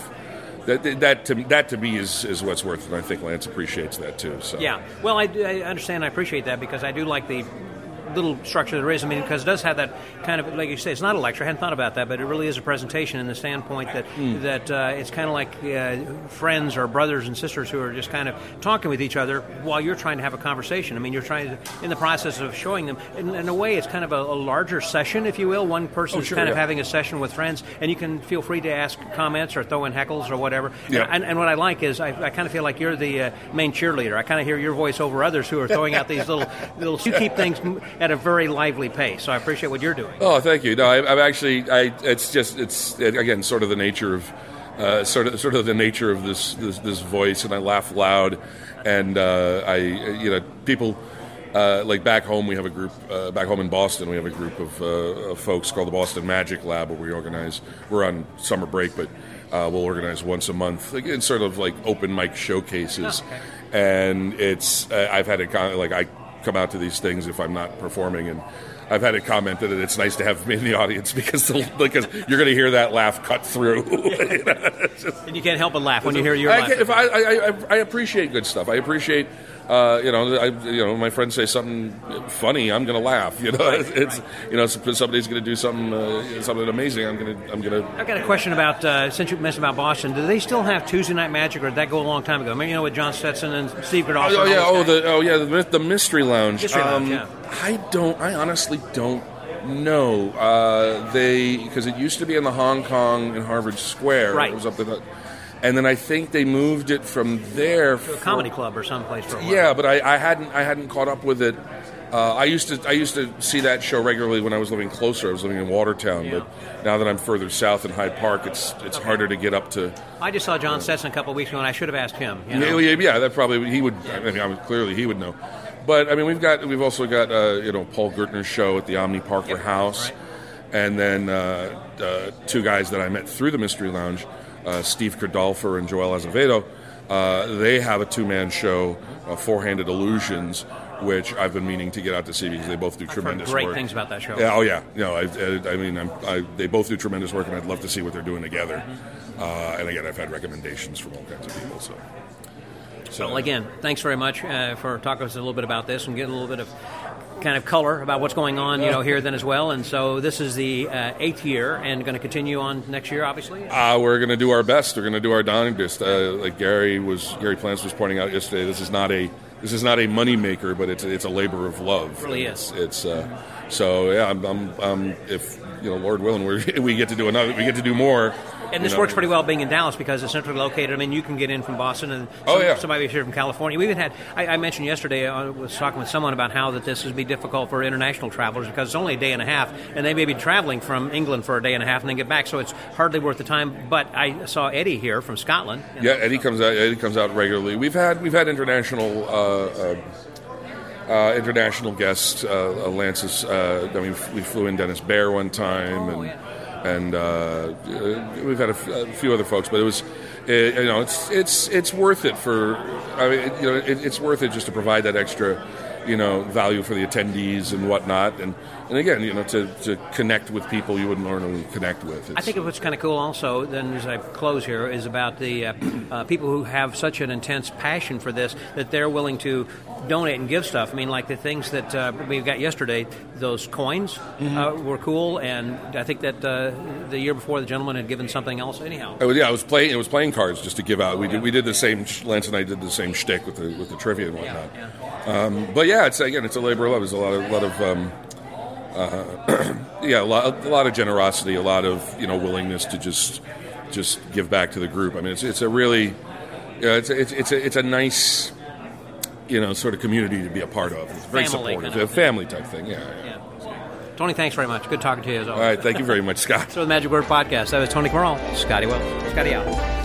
Speaker 5: that that to, that to me is, is what's worth it. And I think Lance appreciates that too. So
Speaker 2: yeah, well, I, I understand. I appreciate that because I do like the little structure there is. I mean, because it does have that kind of, like you say, it's not a lecture. I hadn't thought about that, but it really is a presentation in the standpoint that
Speaker 5: Hmm.
Speaker 2: that uh, it's kind of like uh, friends or brothers and sisters who are just kind of talking with each other while you're trying to have a conversation. I mean, you're trying to, in the process of showing them. In, in a way, it's kind of a, a larger session, if you will. One person's
Speaker 5: Oh, sure,
Speaker 2: kind of having a session with friends, and you can feel free to ask comments or throw in heckles or whatever.
Speaker 5: Yeah.
Speaker 2: And, and what I like is I, I kind of feel like you're the uh, main cheerleader. I kind of hear your voice over others who are throwing out these little little. You keep things m- at a very lively pace, so I appreciate what you're doing.
Speaker 5: Oh, thank you. No, I, I'm actually. I. It's just. It's again sort of the nature of. Uh, sort of, sort of the nature of this, this, this voice, and I laugh loud, and uh, I, you know, people uh, like back home. We have a group uh, back home in Boston. We have a group of, uh, of folks called the Boston Magic Lab, where we organize. We're on summer break, but uh, we'll organize once a month, like, in sort of like open mic showcases, and it's. Uh, I've had of like I come out to these things if I'm not performing and. I've had it commented that it's nice to have me in the audience because the, because you're going to hear that laugh cut through. You know, just-
Speaker 2: And you can't help but laugh when you hear your
Speaker 5: I,
Speaker 2: laugh.
Speaker 5: if I, I, I, I appreciate good stuff. I appreciate, uh, you know, I, you know, my friends say something funny, I'm going to laugh. You know, it's, it's you know, somebody's going to do something uh, something amazing, I'm going to I'm going to.
Speaker 2: I've got a question about uh, since you mentioned about Boston. Do they still have Tuesday Night Magic, or did that go a long time ago? I mean, you know, with John Stetson and Steve Godolphin.
Speaker 5: Oh
Speaker 2: and
Speaker 5: yeah, oh
Speaker 2: guys.
Speaker 5: the oh yeah, the, the mystery lounge.
Speaker 2: Mystery Lounge,
Speaker 5: Um,
Speaker 2: yeah.
Speaker 5: I don't. I honestly don't know. Uh, they because it used to be in the Hong Kong in Harvard Square.
Speaker 2: Right.
Speaker 5: It was up there, and then I think they moved it from there
Speaker 2: to a
Speaker 5: for-
Speaker 2: comedy club or someplace for a while.
Speaker 5: Yeah, but I, I hadn't I hadn't caught up with it. Uh, I used to I used to see that show regularly when I was living closer. I was living in Watertown, but now that I'm further south in Hyde Park, it's it's harder to get up to.
Speaker 2: I just saw John Stetson a couple of weeks ago, and I should have asked him. You know?
Speaker 5: Yeah, yeah, that probably he would. I mean, I mean, clearly he would know. But I mean, we've got we've also got uh, you know Paul Gertner's show at the Omni Parker House, and then uh, uh, two guys that I met through the Mystery Lounge, uh, Steve Cardolfer and Joel Azevedo. Uh, they have a two-man show, uh, Four Handed Illusions, which I've been meaning to get out to see because they both do
Speaker 2: heard
Speaker 5: tremendous
Speaker 2: great
Speaker 5: work.
Speaker 2: things about that show.
Speaker 5: Yeah, oh yeah, no, I, I, I mean, I'm, I, they both do tremendous work, and I'd love to see what they're doing together. Uh, and again, I've had recommendations from all kinds of people. So, so
Speaker 2: Well, again, thanks very much uh, for talking to us a little bit about this and getting a little bit of kind of color about what's going on, you know, here then as well. And so this is the uh, eighth year and going to continue on next year, obviously.
Speaker 5: Uh, we're going to do our best. We're going to do our darndest. Uh, like Gary was, Gary Plants was pointing out yesterday. This is not a this is not a money maker, but it's it's a labor of love.
Speaker 2: It really
Speaker 5: It's, it's uh, so yeah. I'm, I'm, I'm if you know, Lord willing, we we get to do another. We get to do more.
Speaker 2: And
Speaker 5: you
Speaker 2: this
Speaker 5: know.
Speaker 2: works pretty well being in Dallas because it's centrally located. I mean, you can get in from Boston, and
Speaker 5: Oh,
Speaker 2: some-
Speaker 5: yeah.
Speaker 2: somebody here from California. We even had. I, I mentioned yesterday. I was talking with someone about how that this would be difficult for international travelers because it's only a day and a half, and they may be traveling from England for a day and a half and then get back. So it's hardly worth the time. But I saw Eddie here from Scotland.
Speaker 5: Yeah, Eddie comes out. Eddie comes out regularly. We've had we've had international uh, uh, uh, international guests. Uh, uh, Lance's. Uh, I mean, we flew in Denis Behr one time,
Speaker 2: Oh,
Speaker 5: and and uh, we've had a, f- a few other folks. But it was, uh, you know, it's it's it's worth it for. I mean, you know, it, it's worth it just to provide that extra. You know, value for the attendees and whatnot, and and again, you know, to, to connect with people you wouldn't normally connect with.
Speaker 2: I think what's kind of cool also, then as I close here, is about the uh, uh, people who have such an intense passion for this that they're willing to donate and give stuff. I mean, like the things that uh, we got yesterday, those coins
Speaker 5: Mm-hmm.
Speaker 2: uh, were cool, and I think that uh, the year before the gentleman had given something else. Anyhow,
Speaker 5: I was, yeah, I was playing. It was playing cards just to give out. We did we did the same. Lance and I did the same shtick with the with the trivia and whatnot. Um, but yeah, it's again, it's a labor of love. There's a lot of lot of um, uh, yeah, a lot, a lot of generosity, a lot of you know willingness to just just give back to the group. I mean, it's it's a really yeah, it's a, it's it's a, it's a nice you know sort of community to be a part of. It's very
Speaker 2: Family
Speaker 5: supportive,
Speaker 2: kind of
Speaker 5: a family type thing. Yeah. yeah.
Speaker 2: yeah. Tony, thanks very much. Good talking to you as
Speaker 5: All
Speaker 2: always.
Speaker 5: right, thank you very much, Scott.
Speaker 2: So the Magic Word Podcast. That was Tony Corral, Scotty Wells, Scotty out.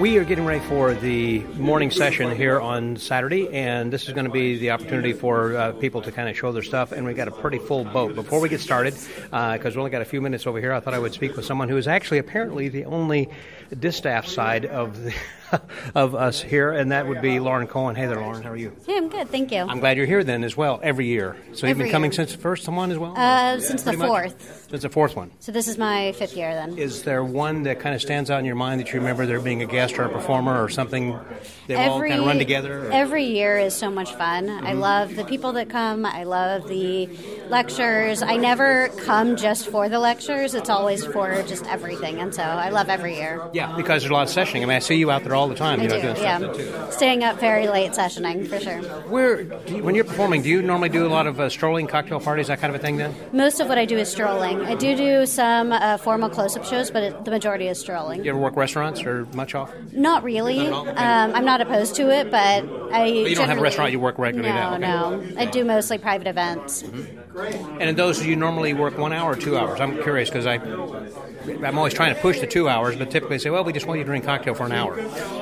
Speaker 2: We are getting ready for the morning session here on Saturday, and this is going to be the opportunity for uh, people to kind of show their stuff. And we got a pretty full boat. Before we get started, because we only got a few minutes over here, I thought I would speak with someone who is actually apparently the only distaff side of the of us here, and that would be Lauren Cohen. Hey there, Lauren. How are you?
Speaker 9: Hey, I'm good, thank you.
Speaker 2: I'm glad you're here then as well, every year. So you've
Speaker 9: Every
Speaker 2: been coming
Speaker 9: year.
Speaker 2: since the first one as well?
Speaker 9: uh, since the
Speaker 2: Pretty much?
Speaker 9: fourth.
Speaker 2: Since the fourth one.
Speaker 9: So this is my fifth year then.
Speaker 2: Is there one that kind of stands out in your mind that you remember there being a guest or a performer or something? They all kind of run together? or- Mm-hmm.
Speaker 9: Every year is so much fun. I love the people that come. I love the lectures. I never come just for the lectures. It's always for just everything, and so I love every year.
Speaker 2: yeah, because there's a lot of sessioning. I mean, I see you out there all the time.
Speaker 9: I do, yeah. Staying up very late sessioning for sure.
Speaker 2: Where, you, when you're performing, do you normally do a lot of uh, strolling cocktail parties, that kind of a thing? Then
Speaker 9: Most of what I do is strolling. I do do some uh, formal close-up shows, but it, the majority is strolling.
Speaker 2: you ever work restaurants or much off?
Speaker 9: Not really.
Speaker 2: Not? Okay.
Speaker 9: Um, I'm not opposed to it, but I.
Speaker 2: But you don't have a restaurant you work regularly
Speaker 9: no,
Speaker 2: now, okay.
Speaker 9: No, I do mostly private events.
Speaker 2: And in those, do you normally work one hour or two hours? I'm curious because I, I'm always trying to push the two hours, but typically say, well, we just want you to drink cocktail for an hour.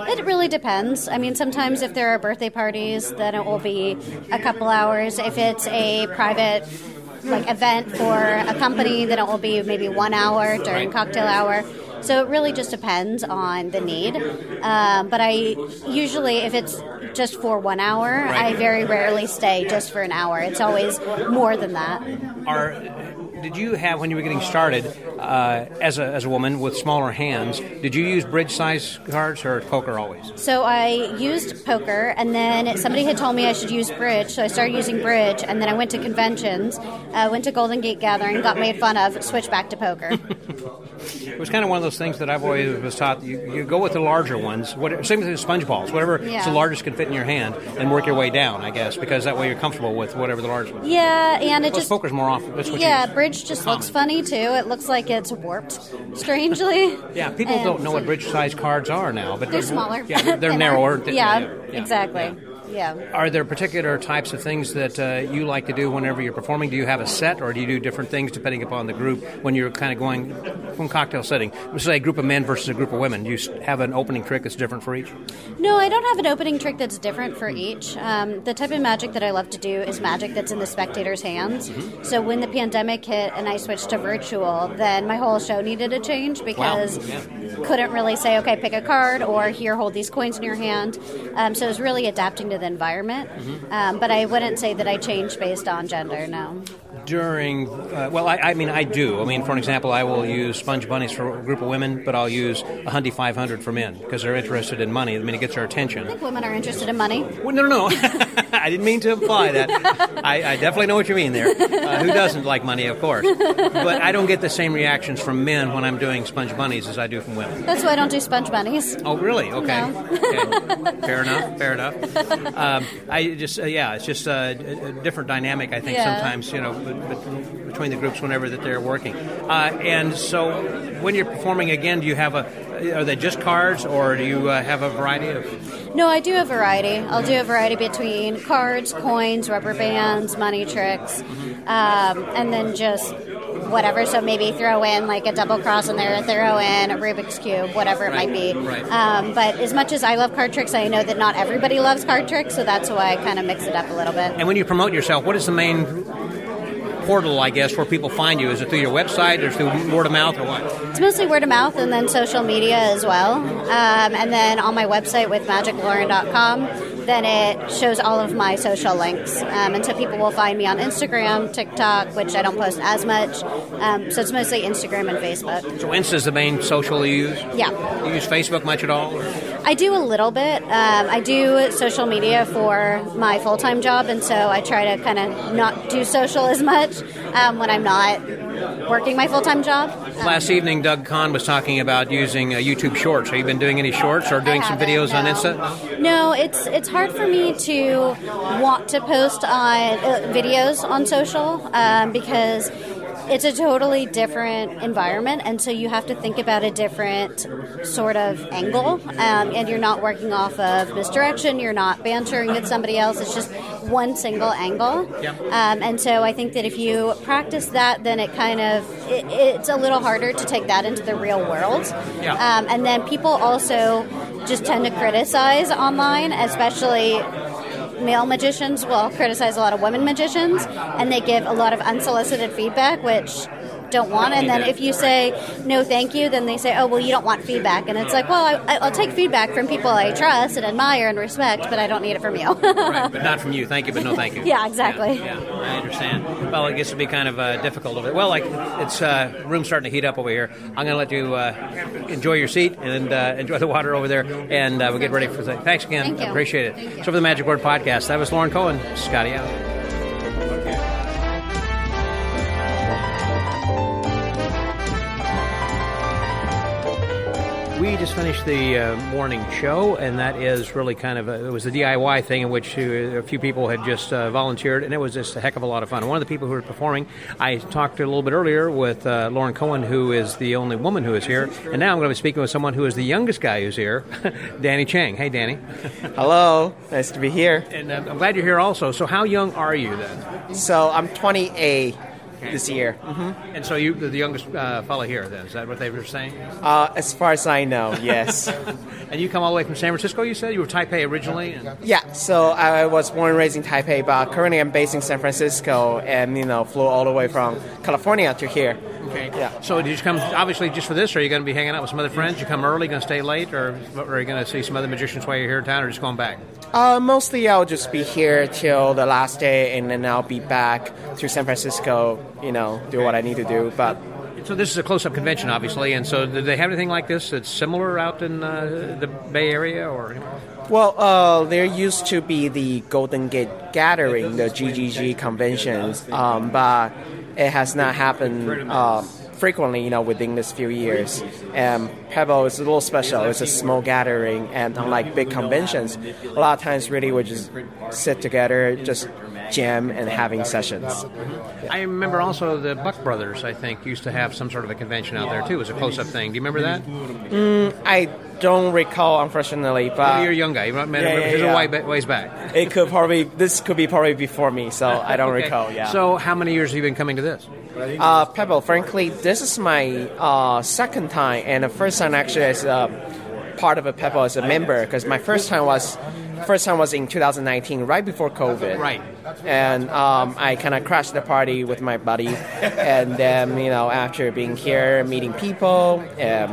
Speaker 9: It really depends. I mean, sometimes if there are birthday parties, then it will be a couple hours. If it's a private like event for a company, then it will be maybe one hour during cocktail hour. So it really just depends on the need. Um, but I usually, if it's just for one hour, I very rarely stay just for an hour. It's always more than that.
Speaker 2: Are did you have when you were getting started uh, as a as a woman with smaller hands? Did you use bridge size cards or poker always?
Speaker 9: So I used poker, and then somebody had told me I should use bridge, so I started using bridge, and then I went to conventions, uh, went to Golden Gate Gathering, got made fun of, switched back to poker.
Speaker 2: It was kind of one of those things that I've always was taught. You, you go with the larger ones. What, same with sponge balls. Whatever
Speaker 9: Yeah.
Speaker 2: the largest can fit in your hand, and work your way down. I guess because that way you're comfortable with whatever the large one.
Speaker 9: yeah, and it
Speaker 2: Plus,
Speaker 9: just
Speaker 2: poker's more often.
Speaker 9: Yeah, bridge just
Speaker 2: common.
Speaker 9: looks funny too. It looks like it's warped, strangely.
Speaker 2: Yeah, people
Speaker 9: And
Speaker 2: don't know what bridge size cards are now, but
Speaker 9: They're smaller.
Speaker 2: Yeah, they're, they're narrower.
Speaker 9: Yeah,
Speaker 2: yeah,
Speaker 9: exactly. Yeah.
Speaker 2: Are there particular types of things that uh, you like to do whenever you're performing? Do you have a set, or do you do different things depending upon the group when you're kind of going from cocktail setting? Say a group of men versus a group of women. Do you have an opening trick that's different for each?
Speaker 9: No, I don't have an opening trick that's different for each. Um, the type of magic that I love to do is magic that's in the spectator's hands.
Speaker 2: Mm-hmm.
Speaker 9: So when the pandemic hit and I switched to virtual, then my whole show needed a change because
Speaker 2: Yeah.
Speaker 9: couldn't really say, okay, pick a card or here, hold these coins in your hand. Um, so it was really adapting to the environment.
Speaker 2: Mm-hmm.
Speaker 9: Um, but I wouldn't say that I change based on gender, no.
Speaker 2: During, uh, well, I, I mean, I do. I mean, for an example, I will use sponge bunnies for a group of women, but I'll use a Hundy 500 for men because they're interested in money. I mean, it gets their attention.
Speaker 9: I think women are interested in money.
Speaker 2: Well, no, no, no. I didn't mean to imply that. I, I definitely know what you mean there. Uh, who doesn't like money, of course? But I don't get the same reactions from men when I'm doing sponge bunnies as I do from women.
Speaker 9: That's why I don't do sponge bunnies.
Speaker 2: Oh, really? Okay.
Speaker 9: No.
Speaker 2: okay. Fair enough. Fair enough. Um, I just, uh, yeah, it's just uh, a, a different dynamic. I think
Speaker 9: Yeah.
Speaker 2: sometimes, you know, be- be- between the groups whenever that they're working. Uh, and so, when you're performing again, do you have a? Are they just cards, or do you uh, have a variety of?
Speaker 9: No, I do a variety. I'll do a variety between cards, coins, rubber bands, money tricks, um, and then just whatever. So maybe throw in like a double cross in there, throw in a Rubik's Cube, whatever it might be.
Speaker 2: right.
Speaker 9: Um, but as much as I love card tricks, I know that not everybody loves card tricks, so that's why I kind of mix it up a little bit.
Speaker 2: And when you promote yourself, what is the main portal, I guess, where people find you? Is it through your website or through word of mouth or what?
Speaker 9: It's mostly word of mouth and then social media as well. Um, and then on my website with magiclauren.com, then it shows all of my social links. Um, and so people will find me on Instagram, TikTok, which I don't post as much. Um, so it's mostly Instagram and Facebook.
Speaker 2: So Insta is the main social you use?
Speaker 9: Yeah.
Speaker 2: You use Facebook much at all? or-
Speaker 9: I do a little bit. Um, I do social media for my full time job, and so I try to kind of not do social as much um, when I'm not working my full time job. Um,
Speaker 2: Last evening, Doug Conn was talking about using uh, YouTube Shorts. Have you been doing any shorts or doing some videos on. Insta?
Speaker 9: No, it's it's hard for me to want to post on uh, videos on social um, because it's a totally different environment, and so you have to think about a different sort of angle, um, and you're not working off of misdirection. You're not bantering with somebody else. It's just one single angle,
Speaker 2: Yep.
Speaker 9: um, and so I think that if you practice that, then it kind of it, it's a little harder to take that into the real world.
Speaker 2: Yeah.
Speaker 9: Um, and then people also just tend to criticize online, especially male magicians will criticize a lot of women magicians, and they give a lot of unsolicited feedback, which don't want. And then if you say no, thank you, then they say, oh well, you don't want feedback. And it's like, well, I, I'll take feedback from people I trust and admire and respect, but I don't need it from you.
Speaker 2: right, but not from you. Thank you, but no thank you.
Speaker 9: Yeah, exactly.
Speaker 2: Yeah, yeah, I understand. Well, I guess it'd be kind of uh, difficult over there. Well, like it's uh, room starting to heat up over here. I'm going to let you uh, enjoy your seat and uh, enjoy the water over there, and uh, we'll get ready for the. Thanks again.
Speaker 9: Thank.
Speaker 2: Appreciate it. So for the Magic Word podcast, that was Lauren Cohen. Scotty out. We just finished the uh, morning show, and that is really kind of a, it was a DIY thing in which uh, a few people had just uh, volunteered, and it was just a heck of a lot of fun. One of the people who were performing, I talked a little bit earlier with uh, Lauren Cohen, who is the only woman who is here, and now I'm going to be speaking with someone who is the youngest guy who's here, Danny Chang. Hey, Danny.
Speaker 10: Hello, nice to be here.
Speaker 2: And uh, I'm glad you're here also. So, how young are you then?
Speaker 10: So I'm 28 this year. Mm-hmm.
Speaker 2: And so you, the youngest uh, fellow here, then is that what they were saying?
Speaker 10: Uh, as far as I know, yes.
Speaker 2: and you come all the way from San Francisco. You said you were Taipei originally. And...
Speaker 10: yeah. So I was born and raised in Taipei, but currently I'm based in San Francisco, and you know, flew all the way from California to here.
Speaker 2: Okay. Yeah. So did you come obviously just for this, or are you going to be hanging out with some other friends? You come early, going to stay late, or, or are you going to see some other magicians while you're here in town, or just going back?
Speaker 10: Uh, mostly I'll just be here till the last day, and then I'll be back to San Francisco. You know, do what I need to do. But
Speaker 2: so this is a close-up convention, obviously, and so do they have anything like this that's similar out in uh, the Bay Area, or?
Speaker 10: Well, uh, there used to be the Golden Gate Gathering, the GGG conventions, um, but it has not happened. Uh, frequently, you know, within this few years. And Pebble is a little special. It's a small gathering, and unlike big conventions, a lot of times really we just sit together, just jam and having sessions.
Speaker 2: I remember also the Buck Brothers. I think used to have some sort of a convention out there too. It was a close-up thing. Do you remember that?
Speaker 10: Mm, I don't recall, unfortunately. But
Speaker 2: well, you're a young guy. You remember
Speaker 10: yeah, yeah,
Speaker 2: yeah. Way, ways back.
Speaker 10: It could probably this could be probably before me, so I don't
Speaker 2: okay.
Speaker 10: recall. Yeah.
Speaker 2: So how many years have you been coming to this?
Speaker 10: Uh, Pebble, frankly, this is my uh, second time, and the first time actually as a part of a Pebble as a member, because my first time was first time was in 2019, right before COVID.
Speaker 2: Right.
Speaker 10: And um, I kind of crashed the party with my buddy, and then you know after being here, meeting people, and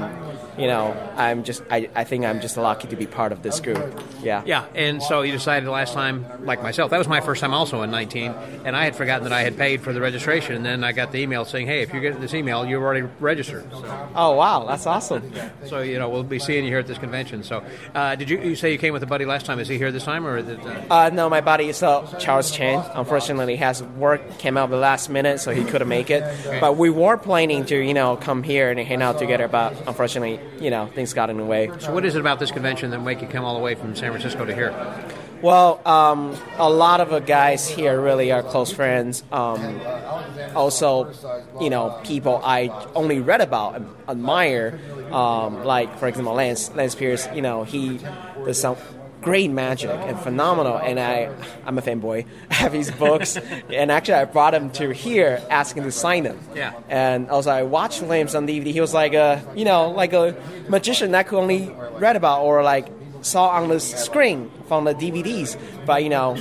Speaker 10: you know, I'm just, I, I think I'm just lucky to be part of this group. Yeah.
Speaker 2: Yeah. And so you decided last time, like myself, that was my first time also in 19, and I had forgotten that I had paid for the registration, and then I got the email saying, hey, if you get this email, you're already registered. So,
Speaker 10: oh, wow. That's awesome.
Speaker 2: so, you know, we'll be seeing you here at this convention. So, uh, did you, you say you came with a buddy last time? Is he here this time, or? Is it,
Speaker 10: uh... Uh, no, my buddy is uh, Charles Chen. Unfortunately, has work came out the last minute, so he couldn't make it. Okay. But we were planning to, you know, come here and hang out together, but unfortunately, you know, things got in the way.
Speaker 2: So, what is it about this convention that make you come all the way from San Francisco to here?
Speaker 10: Well, um, a lot of the guys here really are close friends. Um, also, you know, people I only read about and admire. Um, like, for example, Lance Lance Pierce. You know, he does some great magic and phenomenal. And I, I'm a fanboy. I have his books, and actually, I brought him to here asking to sign them.
Speaker 2: Yeah.
Speaker 10: And also, I watched Lance on DVD. He was like a, you know, like a magician that could only read about or like saw on the screen from the DVDs. But you know,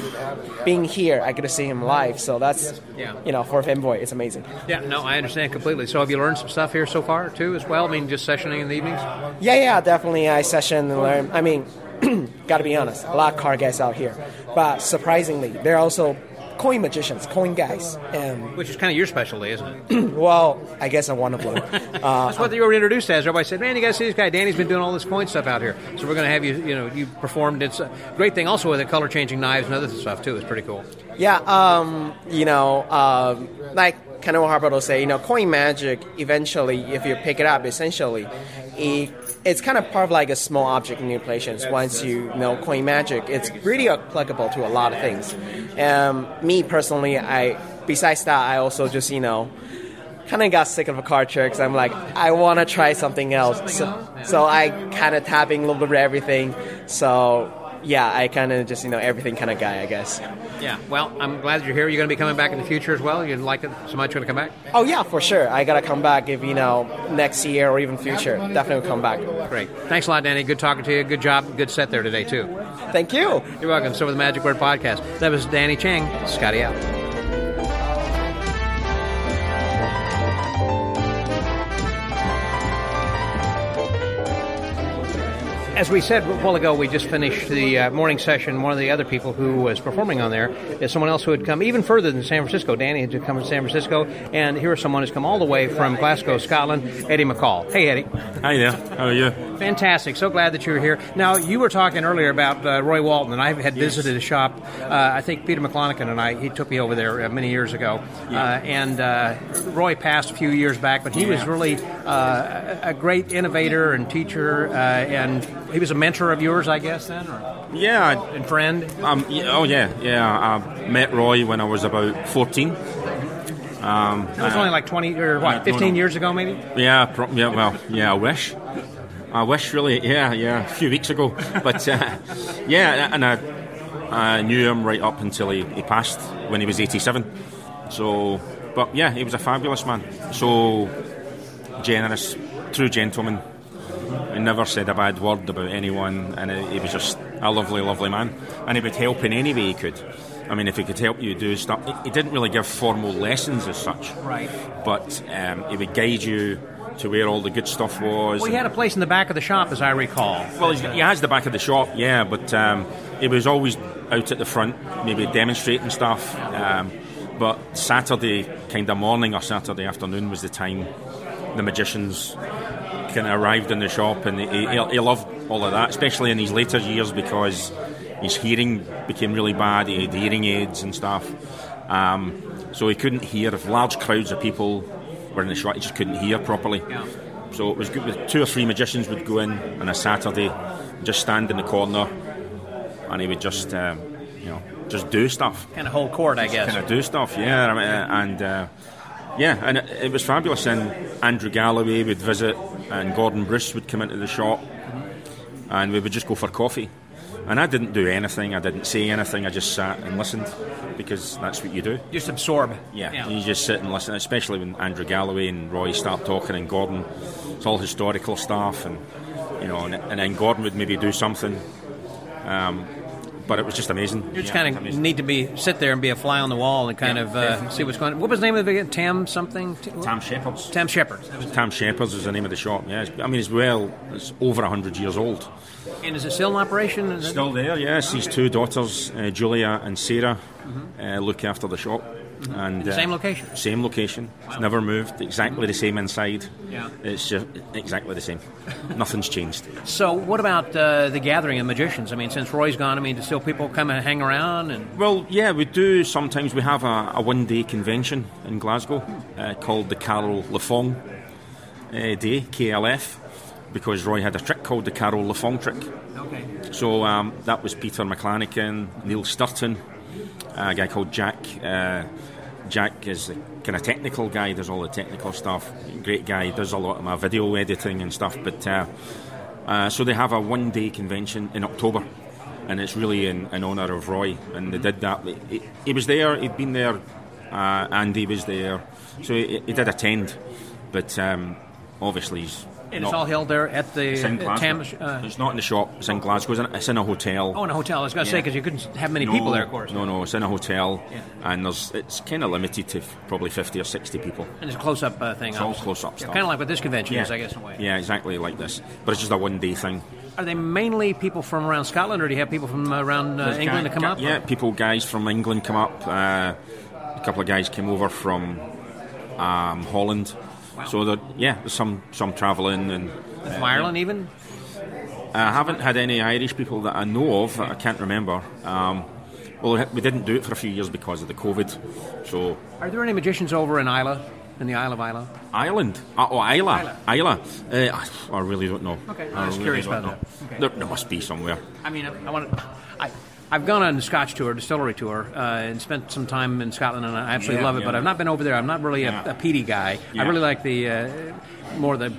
Speaker 10: being here, I get to see him live. So that's
Speaker 2: yeah.
Speaker 10: you know, for a fanboy, it's amazing.
Speaker 2: Yeah, no, I understand completely. So have you learned some stuff here so far too, as well? I mean, just sessioning in the evenings.
Speaker 10: Yeah, yeah, definitely. I session and learn. I mean. Got to be honest, a lot of card guys out here, but surprisingly, they're also coin magicians, coin guys, and
Speaker 2: which is kind of your specialty, isn't it?
Speaker 10: well, I guess I'm one of them.
Speaker 2: Uh, That's what you were introduced as. Everybody said, "Man, you guys see this guy? Danny's been doing all this coin stuff out here." So we're going to have you. You know, you performed. It's a great thing also with the color changing knives and other stuff too. It's pretty cool.
Speaker 10: Yeah, um, you know, um, like kind of what Harper will say, you know, coin magic. Eventually, if you pick it up, essentially, it it's kind of part of like a small object manipulations. Once you know coin magic, it's really applicable to a lot of things. Um, me personally, I besides that, I also just you know kind of got sick of a card tricks. I'm like, I want to try something else. So, so I kind of tapping a little bit of everything. So yeah, I kind of just you know everything kind of guy, I guess.
Speaker 2: Yeah. Well, I'm glad you're here. You're going to be coming back in the future as well. You'd like it so much. You're going to come back?
Speaker 10: Oh yeah, for sure. I gotta come back if you know next year or even future. Definitely come back.
Speaker 2: Great. Thanks a lot, Danny. Good talking to you. Good job. Good set there today too.
Speaker 10: Thank you.
Speaker 2: You're welcome. So with the Magic Word Podcast, that was Danny Chang. Scotty out. As we said a while ago, we just finished the uh, morning session. One of the other people who was performing on there is someone else who had come even further than San Francisco. Danny had come from San Francisco, and here is someone who's come all the way from Glasgow, Scotland, Eddie McCall. Hey, Eddie.
Speaker 11: Hi there. How are you?
Speaker 2: Fantastic. So glad that you're here. Now, you were talking earlier about uh, Roy Walton, and I had visited a shop. Uh, I think Peter McClanahan and I, he took me over there uh, many years ago. Uh, and uh, Roy passed a few years back, but he was really uh, a great innovator and teacher, uh, and he was a mentor of yours, I guess, then? Or?
Speaker 11: Yeah.
Speaker 2: And friend?
Speaker 11: Um, yeah, oh, yeah, yeah. I met Roy when I was about 14. Um,
Speaker 2: That was only like 20 or what, 15 years ago, maybe?
Speaker 11: Yeah, pro- yeah, well, yeah, I wish. I wish, really, yeah, yeah, a few weeks ago. But, uh, yeah, and I, I knew him right up until he, he passed when he was 87. So, but yeah, he was a fabulous man. So generous, true gentleman. He never said a bad word about anyone, and he was just a lovely, lovely man. And he would help in any way he could. I mean, if he could help you do stuff, he- he didn't really give formal lessons as such.
Speaker 2: Right.
Speaker 11: But um, he would guide you to where all the good stuff was.
Speaker 2: Well, he had a place in the back of the shop, as I recall.
Speaker 11: Well, he's, he has the back of the shop, yeah, but um, he was always out at the front, maybe demonstrating stuff. Um, but Saturday kind of morning or Saturday afternoon was the time the magicians kind of arrived in the shop, and he, he, he loved all of that, especially in his later years because his hearing became really bad. He had hearing aids and stuff, um, so he couldn't hear. If large crowds of people were in the shop, he just couldn't hear properly. Yeah. So it was good. With two or three magicians would go in on a Saturday, just stand in the corner, and he would just, um, you know, just do stuff.
Speaker 2: Kind of hold court, I guess.
Speaker 11: Kind of do stuff, yeah. Uh, and uh, yeah, and it, it was fabulous. And Andrew Galloway would visit, and Gordon Bruce would come into the shop, and we would just go for coffee. And I didn't do anything. I didn't say anything. I just sat and listened because that's what you do.
Speaker 2: You Just absorb.
Speaker 11: Yeah, you just sit and listen, especially when Andrew Galloway and Roy start talking, and Gordon. It's all historical stuff, and you know, and, and then Gordon would maybe do something. Um, but it was just amazing.
Speaker 2: You just
Speaker 11: Yeah,
Speaker 2: kind of need to be sit there and be a fly on the wall and kind
Speaker 11: Yeah,
Speaker 2: of uh, see what's going on. What was the name of it again? Tam something?
Speaker 11: Tam Shepherds.
Speaker 2: Tam Shepherds.
Speaker 11: Tam Shepherds is the name of the shop. Yeah, I mean, it's well, it's over hundred years old.
Speaker 2: And is it still in operation? Is it-
Speaker 11: Still there, yes. His two daughters, uh, Julia and Sarah, uh, look after the shop. And
Speaker 2: The
Speaker 11: uh,
Speaker 2: same location?
Speaker 11: Same location. It's never moved. Exactly the same inside.
Speaker 2: Yeah.
Speaker 11: It's just exactly the same. Nothing's changed.
Speaker 2: So, what about uh, the gathering of magicians? I mean, since Roy's gone, I mean, do still people come and hang around? And
Speaker 11: Well, yeah, we do. Sometimes we have a, a one-day convention in Glasgow uh, called the Carol Lafong uh, Day (KLF), because Roy had a trick called the Carol Lafong trick.
Speaker 2: Okay.
Speaker 11: So um, that was Peter McClanahan, Neil Sturton, a guy called Jack. Uh, Jack is a kind of technical guy, does all the technical stuff. Great guy, does a lot of my video editing and stuff. But uh, uh, so they have a one day convention in October, and it's really in, in honour of Roy. And they did that. He, he was there, he'd been there, uh, Andy was there, so he, he did attend. But um, obviously, he's.
Speaker 2: And it's all held there at the
Speaker 11: it's in
Speaker 2: uh,
Speaker 11: Glasgow.
Speaker 2: Tam. Uh,
Speaker 11: it's not in the shop. It's in Glasgow. It's in, it's in a hotel.
Speaker 2: oh, in a hotel. I was going to say because you couldn't have many
Speaker 11: No,
Speaker 2: people there, of course.
Speaker 11: No, no, it's in a hotel,
Speaker 2: Yeah.
Speaker 11: and there's it's kind of limited to f- probably fifty or sixty people.
Speaker 2: And it's a close-up uh, thing.
Speaker 11: It's all close-up
Speaker 2: Yeah,
Speaker 11: stuff.
Speaker 2: Kind of like what this convention
Speaker 11: yeah.
Speaker 2: is, I guess, in a way.
Speaker 11: Yeah, exactly like this, but it's just a one-day thing.
Speaker 2: Are they mainly people from around Scotland, or do you have people from around uh, England
Speaker 11: guy-
Speaker 2: to come
Speaker 11: guy-
Speaker 2: up?
Speaker 11: Yeah, people, guys from England come up. Uh, a couple of guys came over from um, Holland. So that yeah, there's some some travelling and uh,
Speaker 2: From Ireland, even?
Speaker 11: I haven't had any Irish people that I know of that I can't remember. Um, well, we didn't do it for a few years because of the COVID. So
Speaker 2: Are there any magicians over in Islay, in the Isle of Islay?
Speaker 11: Ireland. Uh, oh, Islay. Islay. Uh, I, really don't know.
Speaker 2: Okay,
Speaker 11: I
Speaker 2: I was
Speaker 11: really
Speaker 2: curious about
Speaker 11: know.
Speaker 2: that. Okay.
Speaker 11: There, there must be somewhere.
Speaker 2: I mean, I, I want to. I, I've gone on a Scotch tour, distillery tour, uh, and spent some time in Scotland, and I absolutely
Speaker 11: Yeah,
Speaker 2: love it. But. I've not been over there. I'm not really a,
Speaker 11: Yeah.
Speaker 2: a peaty guy. I really like the uh, more the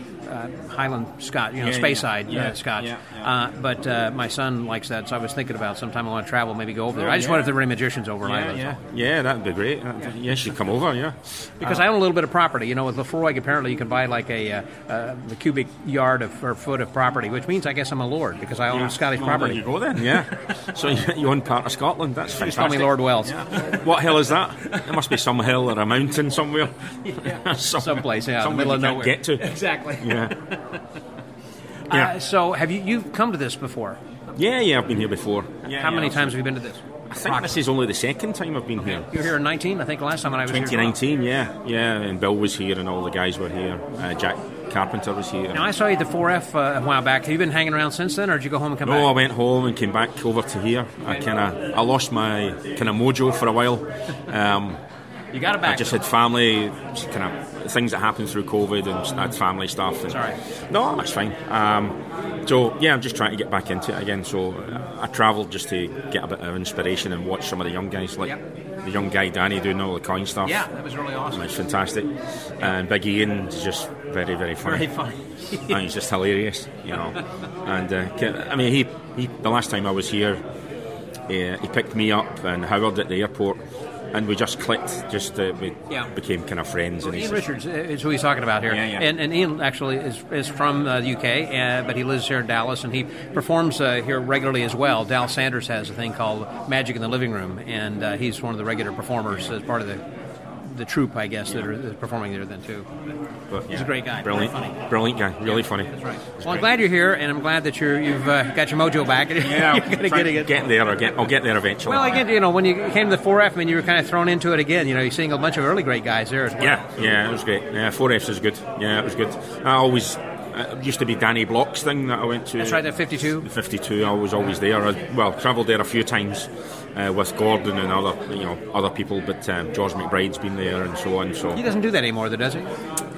Speaker 2: Highland Scotch, you know,
Speaker 11: Yeah,
Speaker 2: Space
Speaker 11: yeah.
Speaker 2: Side
Speaker 11: Yeah,
Speaker 2: uh, Scotch.
Speaker 11: yeah,
Speaker 2: Uh, but uh, my son likes that, so I was thinking about sometime I want to travel, maybe go over there.
Speaker 11: Oh,
Speaker 2: I just
Speaker 11: yeah.
Speaker 2: wonder if there were any magicians over in
Speaker 11: Yeah, yeah, yeah, that'd be great. Yeah, she'd come over. Yeah,
Speaker 2: Because
Speaker 11: Uh,
Speaker 2: I own a little bit of property. You know, with Laphroaig, apparently you can buy like a uh, uh, the cubic yard of, or foot of property, which means I guess I'm a lord because I own
Speaker 11: yeah.
Speaker 2: Scottish
Speaker 11: Well,
Speaker 2: property.
Speaker 11: You go then. Yeah. so you, own part of Scotland. That's
Speaker 2: Just call me Lord Wells.
Speaker 11: What hill is that? There must be some hill or a mountain somewhere. Some-
Speaker 2: Someplace, yeah, in the
Speaker 11: somewhere
Speaker 2: middle of nowhere.
Speaker 11: get to.
Speaker 2: Exactly.
Speaker 11: Yeah. Yeah.
Speaker 2: Uh, so have you you've come to this before?
Speaker 11: Yeah, yeah, I've been here before. Yeah,
Speaker 2: How
Speaker 11: yeah,
Speaker 2: many
Speaker 11: I've-
Speaker 2: times have you been to this?
Speaker 11: I think this is only the second time I've been here.
Speaker 2: You were here in 19, I think, last time when I was here.
Speaker 11: 2019, yeah, yeah, and Bill was here and all the guys were here. Uh, Jack Carpenter was here.
Speaker 2: Now I saw you at the 4F uh, a while back. Have you been hanging around since then, or did you go home and come back?
Speaker 11: No, I went home and came back over to here. I kind of I lost my kind of mojo for a while. Um,
Speaker 2: You got it back.
Speaker 11: I just had family kind of things that happened through COVID and had family stuff. And,
Speaker 2: Sorry.
Speaker 11: No, that's fine. Um, so yeah, I'm just trying to get back into it again. So uh, I travelled just to get a bit of inspiration and watch some of the young guys, like the young guy Danny doing all the coin stuff.
Speaker 2: Yeah, that was really awesome.
Speaker 11: It's fantastic. And Big Ian is just very, very funny.
Speaker 2: Very funny.
Speaker 11: and he's just hilarious, you know. And uh, I mean, he, he the last time I was here, uh, he picked me up and Howard at the airport, and we just clicked. Just uh, we
Speaker 2: Yeah.
Speaker 11: became kind of friends. and
Speaker 2: Ian Richards is who he's talking about here.
Speaker 11: Yeah, yeah.
Speaker 2: And, and Ian actually is, is from uh, the UK, uh, but he lives here in Dallas, and he performs uh, here regularly as well. Dal Sanders has a thing called Magic in the Living Room, and uh, he's one of the regular performers as part of the the troupe, I guess, that are performing there then too.
Speaker 11: But,
Speaker 2: He's
Speaker 11: yeah,
Speaker 2: a great guy.
Speaker 11: brilliant,
Speaker 2: Very funny.
Speaker 11: brilliant guy, really funny.
Speaker 2: That's right. Well, I'm glad you're here, and I'm glad that you're you've uh, got your mojo back.
Speaker 11: Yeah,
Speaker 2: you're get it.
Speaker 11: get there. I'll get, I'll get there eventually.
Speaker 2: Well, again, you know, when you came to the 4F, I mean, you were kind of thrown into it again. You know, you're seeing a bunch of early great guys there as well.
Speaker 11: Yeah, yeah, it was great. Yeah, four Fs is good. Yeah, it was good. I always uh, it used to be Danny Block's thing that I went to.
Speaker 2: That's right, that 52.
Speaker 11: The 52. I was always there. I, well, travelled there a few times uh, with Gordon and other you know other people, but um, George McBride's been there and so on. So
Speaker 2: He doesn't do that anymore, though, does he?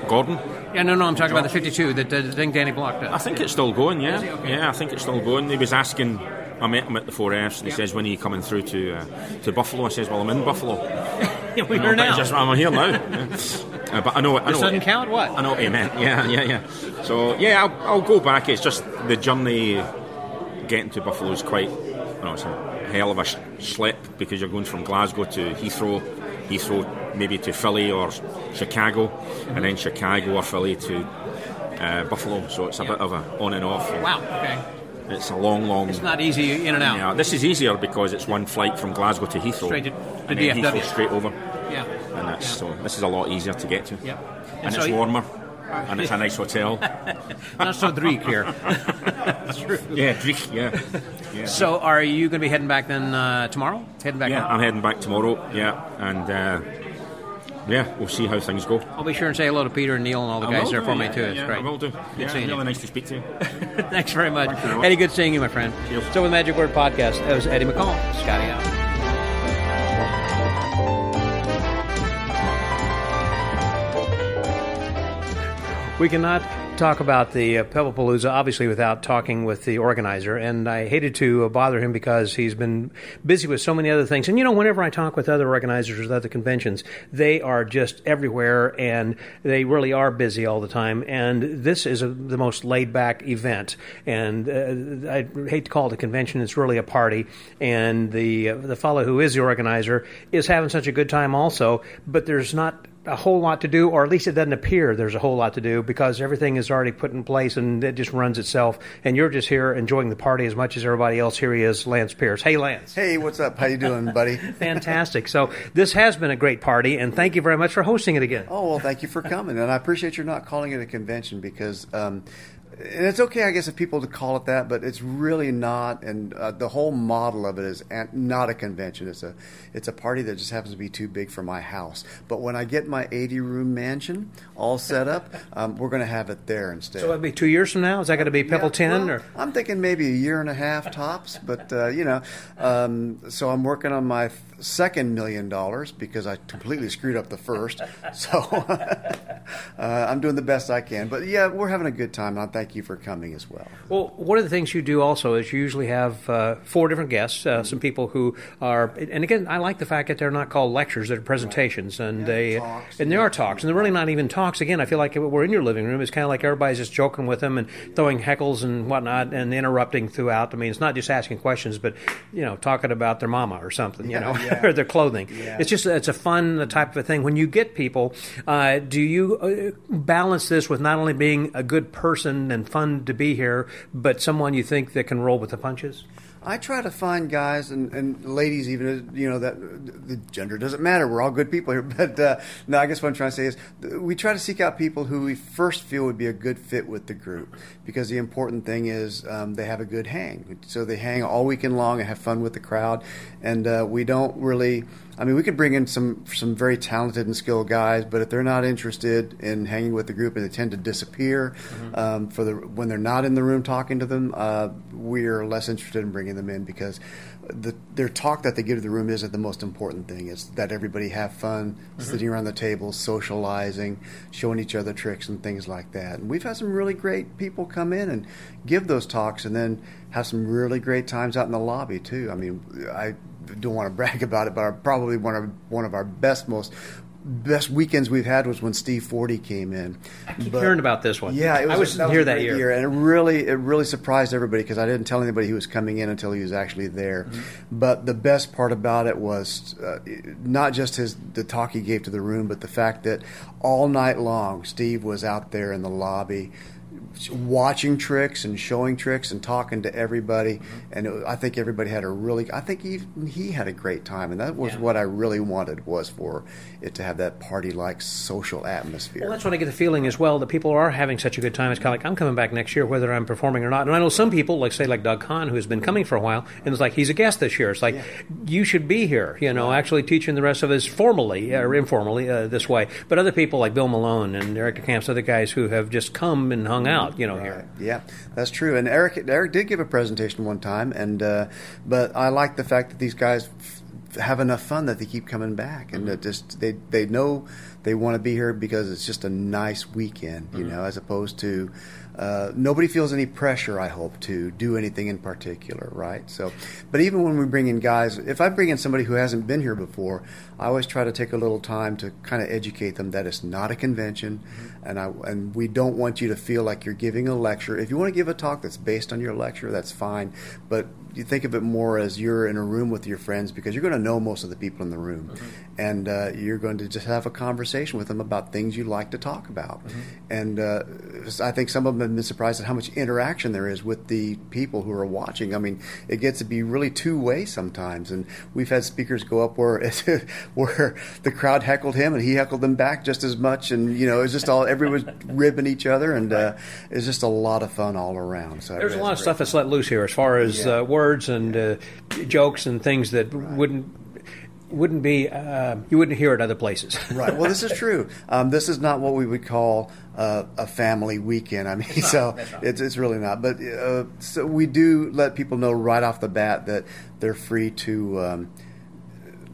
Speaker 11: Gordon.
Speaker 2: Yeah, no, no, I'm talking about the 52, that the thing Danny Block does.
Speaker 11: I think it's still going. Yeah, yeah, I think it's still going. He was asking. I met him at the 4Fs and he says, When are you coming through to uh, to Buffalo? I says, Well, I'm in Buffalo.
Speaker 2: Yeah, we're here now.
Speaker 11: he I'm here now. Yeah. Uh, but I know, I know
Speaker 2: doesn't count? What?
Speaker 11: I know what meant. Yeah, yeah, yeah. So, yeah, I'll, I'll go back. It's just the journey getting to Buffalo is quite, you know, it's a hell of a slip because you're going from Glasgow to Heathrow, Heathrow maybe to Philly or Chicago, and then Chicago or Philly to uh, Buffalo. So it's a bit of a on and off.
Speaker 2: Wow, okay.
Speaker 11: It's a long, long.
Speaker 2: It's not easy in and out.
Speaker 11: Yeah, this is easier because it's one flight from Glasgow to Heathrow.
Speaker 2: Straight to-
Speaker 11: then
Speaker 2: DFW.
Speaker 11: Heathrow straight over.
Speaker 2: Yeah.
Speaker 11: And that's so this is a lot easier to get to.
Speaker 2: Yep.
Speaker 11: And,
Speaker 2: And so
Speaker 11: it's warmer. And it's a nice hotel.
Speaker 2: Not so Dreek here. True.
Speaker 11: Yeah, Dreek, yeah. yeah.
Speaker 2: So, are you going to be heading back then uh, tomorrow? Heading back
Speaker 11: yeah,
Speaker 2: home?
Speaker 11: I'm heading back tomorrow. Yeah, and uh, yeah, we'll see how things go.
Speaker 2: I'll be sure and say hello to Peter and Neil and all the
Speaker 11: I
Speaker 2: guys there
Speaker 11: do,
Speaker 2: for me too.
Speaker 11: yeah,
Speaker 2: It's
Speaker 11: yeah,
Speaker 2: great.
Speaker 11: I will do.
Speaker 2: Good
Speaker 11: Yeah,
Speaker 2: seeing
Speaker 11: really
Speaker 2: you.
Speaker 11: nice to speak to you.
Speaker 2: Thanks very much.
Speaker 11: Thank you very much.
Speaker 2: Eddie, good seeing you, my friend.
Speaker 11: Cheers.
Speaker 2: So, with Magic Word Podcast, that was Eddie McCall. Scotty out. We cannot talk about the uh, Pebblepalooza, obviously, without talking with the organizer. And I hated to uh, bother him because he's been busy with so many other things. And you know, whenever I talk with other organizers with other conventions, they are just everywhere and they really are busy all the time. And this is a, the most laid back event. And uh, I hate to call it a convention, it's really a party. And the, uh, the fellow who is the organizer is having such a good time also, but there's not a whole lot to do, or at least it doesn't appear there's a whole lot to do because everything is already put in place and it just runs itself. And you're just here enjoying the party as much as everybody else. Here he is, Lance Pierce. Hey, Lance.
Speaker 4: Hey, what's up? How you doing, buddy?
Speaker 2: Fantastic. So this has been a great party, and thank you very much for hosting it again.
Speaker 4: Oh well, thank you for coming, and I appreciate you're not calling it a convention because. Um, and it's okay, I guess, if people to call it that, but it's really not. And uh, the whole model of it is not a convention. It's a it's a party that just happens to be too big for my house. But when I get my 80 room mansion all set up, um, we're going to have it there instead.
Speaker 2: So it'll be two years from now. Is that going to be Pebble Ten?
Speaker 4: Well,
Speaker 2: or
Speaker 4: I'm thinking maybe a year and a half tops, but uh, you know, um, so I'm working on my second million dollars because I completely screwed up the first. So uh, I'm doing the best I can. But yeah, we're having a good time. And I thank you for coming as well.
Speaker 2: Well, one of the things you do also is you usually have uh, four different guests, uh, some people who are, and again, I like the fact that they're not called lectures; they're presentations, and they and they are talks, and they're really not even talks. Again, I feel like we're in your living room. It's kind of like everybody's just joking with them and throwing heckles and whatnot, and interrupting throughout. I mean, it's not just asking questions, but you know, talking about their mama or something, you
Speaker 4: Yeah,
Speaker 2: know,
Speaker 4: yeah.
Speaker 2: or their clothing.
Speaker 4: Yeah.
Speaker 2: It's just it's a fun type of a thing. When you get people, uh, do you uh, balance this with not only being a good person and fun to be here, but someone you think that can roll with the punches?
Speaker 4: I try to find guys and, and ladies, even you know that the gender doesn't matter. We're all good people here, but uh, no, I guess what I'm trying to say is we try to seek out people who we first feel would be a good fit with the group, because the important thing is um, they have a good hang. So they hang all weekend long and have fun with the crowd, and uh, we don't really. I mean, we could bring in some some very talented and skilled guys, but if they're not interested in hanging with the group and they tend to disappear mm-hmm. um, for the when they're not in the room talking to them, uh, we're less interested in bringing them in because the, their talk that they give to the room isn't the most important thing. It's that everybody have fun, mm-hmm. sitting around the table, socializing, showing each other tricks and things like that. And we've had some really great people come in and give those talks, and then have some really great times out in the lobby too. I mean, I don't want to brag about it, but our, probably one of one of our best, most best weekends we've had was when Steve Forte came in.
Speaker 2: I keep but, hearing about this one.
Speaker 4: Yeah,
Speaker 2: it was, I was,
Speaker 4: that
Speaker 2: here that year.
Speaker 4: year. and it really it really surprised everybody because I didn't tell anybody he was coming in until he was actually there. Mm-hmm. But the best part about it was uh, not just his the talk he gave to the room, but the fact that all night long Steve was out there in the lobby watching tricks and showing tricks and talking to everybody. Mm-hmm. And it, I think everybody had a really, I think he, he had a great time. And that was yeah. what I really wanted was for it to have that party like social atmosphere.
Speaker 2: Well, that's what I get the feeling as well that people are having such a good time. It's kind of like I'm coming back next year whether I'm performing or not. And I know some people, like say like Doug Conn, who has been coming for a while, and it's like he's a guest this year. It's like yeah. you should be here, you know, actually teaching the rest of us formally or informally uh, this way. But other people like Bill Malone and Eric Camps, other guys who have just come and hung out, you know, right. here.
Speaker 4: Yeah, that's true. And Eric Eric did give a presentation one time, and uh, but I like the fact that these guys have enough fun that they keep coming back, and mm-hmm. just they they know they want to be here because it's just a nice weekend, you mm-hmm. know, as opposed to uh, nobody feels any pressure. I hope to do anything in particular, right? So, but even when we bring in guys, if I bring in somebody who hasn't been here before, I always try to take a little time to kind of educate them that it's not a convention, mm-hmm. and I and we don't want you to feel like you're giving a lecture. If you want to give a talk that's based on your lecture, that's fine, but you think of it more as you're in a room with your friends because you're going to know most of the people in the room, mm-hmm. and uh, you're going to just have a conversation with them about things you like to talk about. Mm-hmm. And uh, I think some of them have been surprised at how much interaction there is with the people who are watching. I mean, it gets to be really two way sometimes, and we've had speakers go up where where the crowd heckled him and he heckled them back just as much, and you know, it's just all everyone's ribbing each other, and uh, it's just a lot of fun all around.
Speaker 2: So there's a lot of stuff that's let loose here as far as yeah. uh, words and uh, jokes and things that right. wouldn't wouldn't be uh, you wouldn't hear at other places.
Speaker 4: right. Well, this is true. Um, this is not what we would call uh, a family weekend. I mean, it's so it's, it's really not. But uh, so we do let people know right off the bat that they're free to. Um,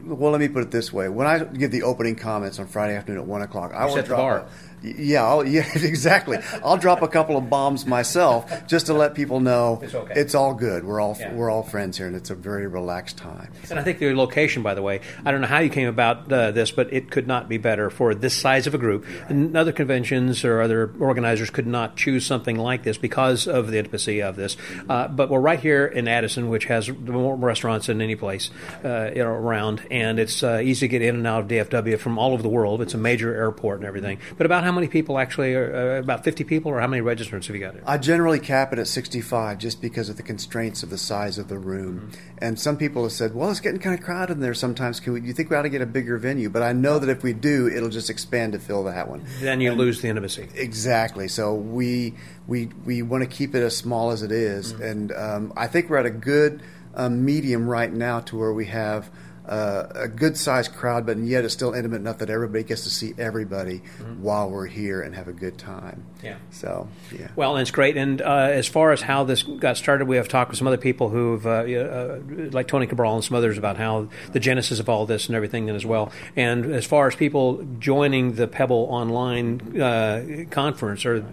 Speaker 4: well, let me put it this way: when I give the opening comments on Friday afternoon at one o'clock,
Speaker 2: I
Speaker 4: will
Speaker 2: drop.
Speaker 4: Yeah, I'll, yeah, exactly. I'll drop a couple of bombs myself just to let people know
Speaker 2: it's, okay.
Speaker 4: it's all good. We're all yeah. we're all friends here, and it's a very relaxed time.
Speaker 2: And I think the location, by the way, I don't know how you came about uh, this, but it could not be better for this size of a group. Right. And other conventions or other organizers could not choose something like this because of the intimacy of this. Uh, but we're right here in Addison, which has more restaurants than any place uh, around, and it's uh, easy to get in and out of DFW from all over the world. It's a major airport and everything. But about how many people actually are uh, about 50 people, or how many registrants have you got? Here?
Speaker 4: I generally cap it at 65 just because of the constraints of the size of the room. Mm-hmm. And some people have said, well, it's getting kind of crowded in there sometimes. Can we, you think we ought to get a bigger venue? But I know that if we do, it'll just expand to fill that one.
Speaker 2: Then you and lose the intimacy.
Speaker 4: Exactly. So we, we, we want to keep it as small as it is. Mm-hmm. And um, I think we're at a good um, medium right now to where we have – uh, a good sized crowd, but yet it's still intimate enough that everybody gets to see everybody mm-hmm. while we're here and have a good time.
Speaker 2: Yeah.
Speaker 4: So, yeah.
Speaker 2: Well, and it's great. And uh, as far as how this got started, we have talked with some other people who've, uh, uh, like Tony Cabral and some others, about how the genesis of all this and everything as well. And as far as people joining the Pebble online uh, conference or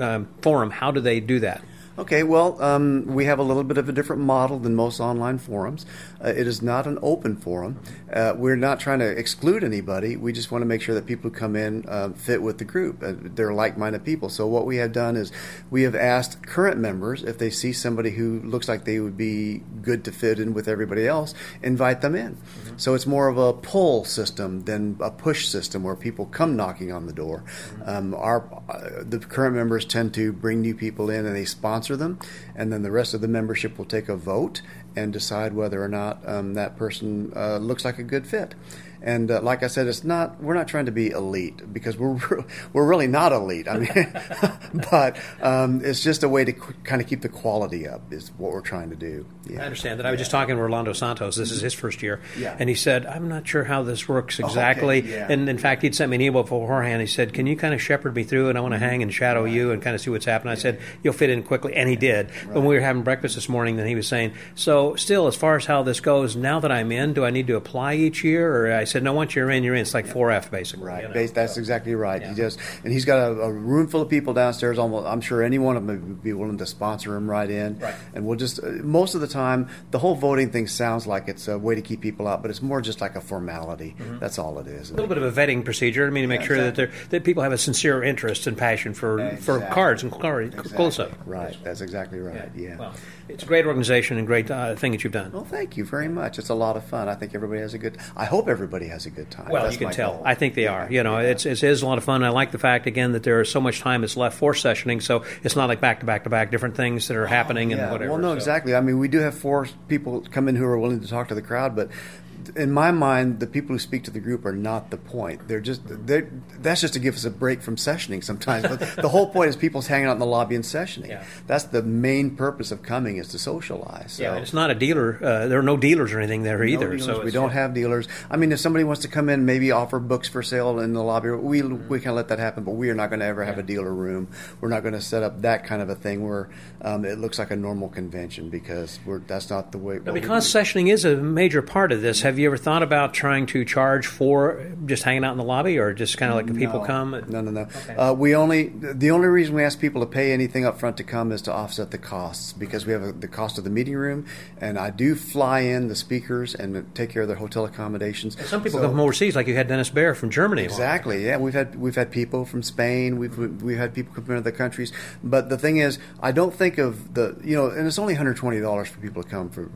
Speaker 2: uh, forum, how do they do that?
Speaker 4: Okay, well, um, we have a little bit of a different model than most online forums. Uh, it is not an open forum. Uh, we're not trying to exclude anybody. We just want to make sure that people who come in uh, fit with the group. Uh, they're like minded people. So, what we have done is we have asked current members if they see somebody who looks like they would be good to fit in with everybody else, invite them in. Mm-hmm. So, it's more of a pull system than a push system where people come knocking on the door. Mm-hmm. Um, our, uh, the current members tend to bring new people in and they sponsor sponsor them, and then the rest of the membership will take a vote and decide whether or not um, that person uh, looks like a good fit. And uh, like I said, it's not we're not trying to be elite because we're we're really not elite. I mean, but um, it's just a way to kind of keep the quality up is what we're trying to do. Yeah.
Speaker 2: I understand that. I was just talking to Orlando Santos. This is his first year,
Speaker 4: Yeah.
Speaker 2: and he said, "I'm not sure how this works
Speaker 4: okay,
Speaker 2: exactly."
Speaker 4: yeah.
Speaker 2: And in fact, he'd sent me an email beforehand. He said, "Can you kind of shepherd me through? And I want to hang and shadow you and kind of see what's happening." I said, "You'll fit in quickly," and he did. When we were having breakfast this morning, then he was saying, "So, still, as far as how this goes, now that I'm in, do I need to apply each year?" Or I said, "No, once you're in, you're in. It's like 4F basically."
Speaker 4: Right.
Speaker 2: you know?
Speaker 4: Bas- That's exactly right. He just, and he's got a, a room full of people downstairs. Almost, I'm sure any one of them would be willing to sponsor him right in.
Speaker 2: Right.
Speaker 4: And we'll just, uh, most of the time, the whole voting thing sounds like it's a way to keep people out, but it's more just like a formality. That's all it is.
Speaker 2: A little bit of a vetting procedure. I mean, to make
Speaker 4: Yeah,
Speaker 2: sure
Speaker 4: exactly.
Speaker 2: that they're, that people have a sincere interest and passion for for cards and card, close up.
Speaker 4: Right. That's exactly right. Yeah.
Speaker 2: Well, it's a great organization and great uh, thing that you've done.
Speaker 4: Well, thank you very much. It's a lot of fun. I think everybody has a good. I hope everybody has a good time.
Speaker 2: Well,
Speaker 4: That's
Speaker 2: you can tell.
Speaker 4: goal.
Speaker 2: I think they are. You know, it's, it is a lot of fun. I like the fact again that there is so much time that's left for sessioning, so it's not like back to back to back different things that are happening and
Speaker 4: Yeah,
Speaker 2: whatever.
Speaker 4: Well, no,
Speaker 2: so.
Speaker 4: exactly. I mean, we do have four people come in who are willing to talk to the crowd, but in my mind, the people who speak to the group are not the point. They're just they that's just to give us a break from sessioning sometimes. But the whole point is people's hanging out in the lobby and sessioning.
Speaker 2: Yeah.
Speaker 4: That's the main purpose of coming is to socialize. So.
Speaker 2: Yeah, it's not a dealer. Uh, there are no dealers or anything there
Speaker 4: No
Speaker 2: either.
Speaker 4: dealers.
Speaker 2: So
Speaker 4: we don't have dealers. I mean, if somebody wants to come in, maybe offer books for sale in the lobby, we we can let that happen. But we are not going to ever have a dealer room. We're not going to set up that kind of a thing where um, it looks like a normal convention because we're that's not the way.
Speaker 2: Now, because sessioning is a major part of this, have you ever thought about trying to charge for just hanging out in the lobby, or just kind of like the people come?
Speaker 4: No, no, no. Uh, we only the only reason we ask people to pay anything up front to come is to offset the costs because we have a, the cost of the meeting room, and I do fly in the speakers and take care of their hotel accommodations.
Speaker 2: Some people
Speaker 4: So-
Speaker 2: come from overseas, like you had Denis Behr from Germany.
Speaker 4: Exactly. Yeah, we've had we've had people from Spain. We've we've had people come from other countries. But the thing is, I don't think of the you know, and it's only one hundred twenty dollars for people to come for.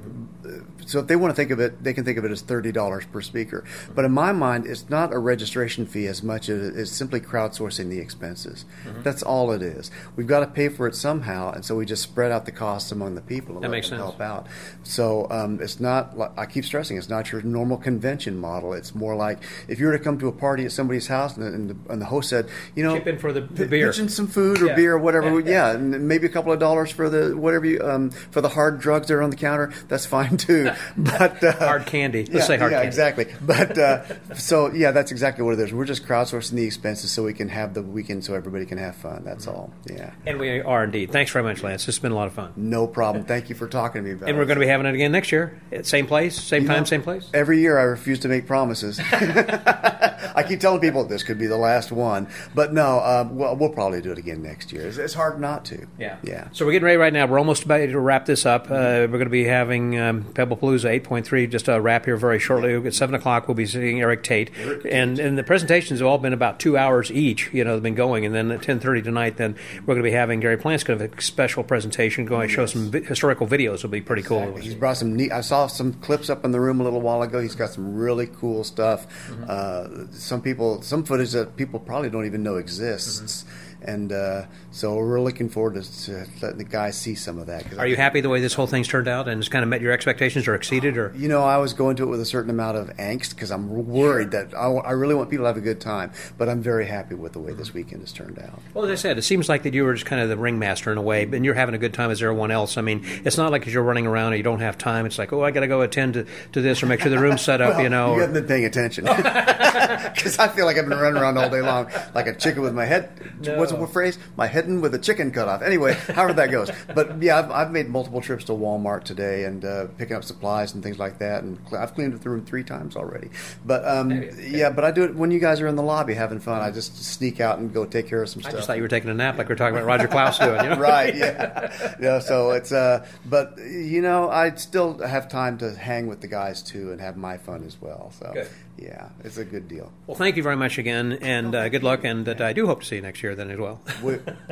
Speaker 4: So if they want to think of it, they can think of it as thirty dollars per speaker. But in my mind, it's not a registration fee as much as it's simply crowdsourcing the expenses.
Speaker 2: Mhm.
Speaker 4: That's all it is. We've got to pay for it somehow, and so we just spread out the costs among the people and
Speaker 2: That makes sense.
Speaker 4: help out. So um, it's not. I keep stressing it's not your normal convention model. It's more like if you were to come to a party at somebody's house and, and, the, and the host said, you know,
Speaker 2: Chip in for the, the beer.
Speaker 4: pitch in some food or
Speaker 2: Yeah.
Speaker 4: beer or whatever.
Speaker 2: Yeah,
Speaker 4: Yeah, and maybe a couple of dollars for the whatever you um, for the hard drugs that are on the counter. That's fine too. But uh,
Speaker 2: Hard candy. Let's
Speaker 4: yeah,
Speaker 2: say hard
Speaker 4: yeah,
Speaker 2: candy.
Speaker 4: exactly. But uh, so yeah, that's exactly what it is. We're just crowdsourcing the expenses so we can have the weekend so everybody can have fun. That's all. Yeah.
Speaker 2: And we are indeed. Thanks very much, Lance. This has been a lot of fun.
Speaker 4: No problem. Thank you for talking to me about it.
Speaker 2: And
Speaker 4: it.
Speaker 2: we're going to be having it again next year. At same place, same
Speaker 4: You
Speaker 2: time,
Speaker 4: know,
Speaker 2: same place.
Speaker 4: Every year I refuse to make promises. I keep telling people this could be the last one, but no, uh, we'll, we'll probably do it again next year. It's, it's hard not to.
Speaker 2: Yeah.
Speaker 4: Yeah.
Speaker 2: So we're getting ready right now. We're almost about to wrap this up. Uh, we're going to be having um, Pebblepalooza 8.3 just a wrap here very shortly. At 7 o'clock, we'll be seeing Erik Tait. And, and the presentations have all been about two hours each, you know, they've been going. And then at 10.30 tonight, then we're going to be having Gary Plant's going to have a special presentation going to show some vi- historical videos. It'll be pretty cool.
Speaker 4: He's brought some neat. I saw some clips up in the room a little while ago. He's got some really cool stuff.
Speaker 2: Mm-hmm.
Speaker 4: Uh, some people, some footage that people probably don't even know exists.
Speaker 2: Mm-hmm.
Speaker 4: And uh, so we're looking forward to, to uh, letting the guys see some of that. I
Speaker 2: Are you happy the way this whole thing's turned out and it's kind of met your expectations or exceeded? or
Speaker 4: You know, I was going to it with a certain amount of angst because I'm worried that I, I really want people to have a good time. But I'm very happy with the way this weekend has turned out.
Speaker 2: Well, as I said, it seems like that you were just kind of the ringmaster in a way, and you're having a good time as everyone else. I mean, it's not like you're running around and you don't have time. It's like, oh, I got to go attend to, to this or make sure the room's set up,
Speaker 4: Well,
Speaker 2: you know.
Speaker 4: you haven't been paying attention because I feel like I've been running around all day long like a chicken with my head. What's the phrase? My head with a chicken cut off. Anyway, however that goes. But yeah, I've, I've made multiple trips to Walmart today and uh, picking up supplies and things like that. And cl- I've cleaned the room three times already. But um, yeah, but I do it when you guys are in the lobby having fun. I just sneak out and go take care of some stuff.
Speaker 2: I just thought you were taking a nap like we are talking about Roger Klause doing. You know?
Speaker 4: right. Yeah. yeah. So it's uh, but you know, I still have time to hang with the guys too and have my fun as well. So
Speaker 2: Good.
Speaker 4: Yeah, it's a good deal.
Speaker 2: Well, thank you very much again, and uh, good luck. And that I do hope to see you next year then as well.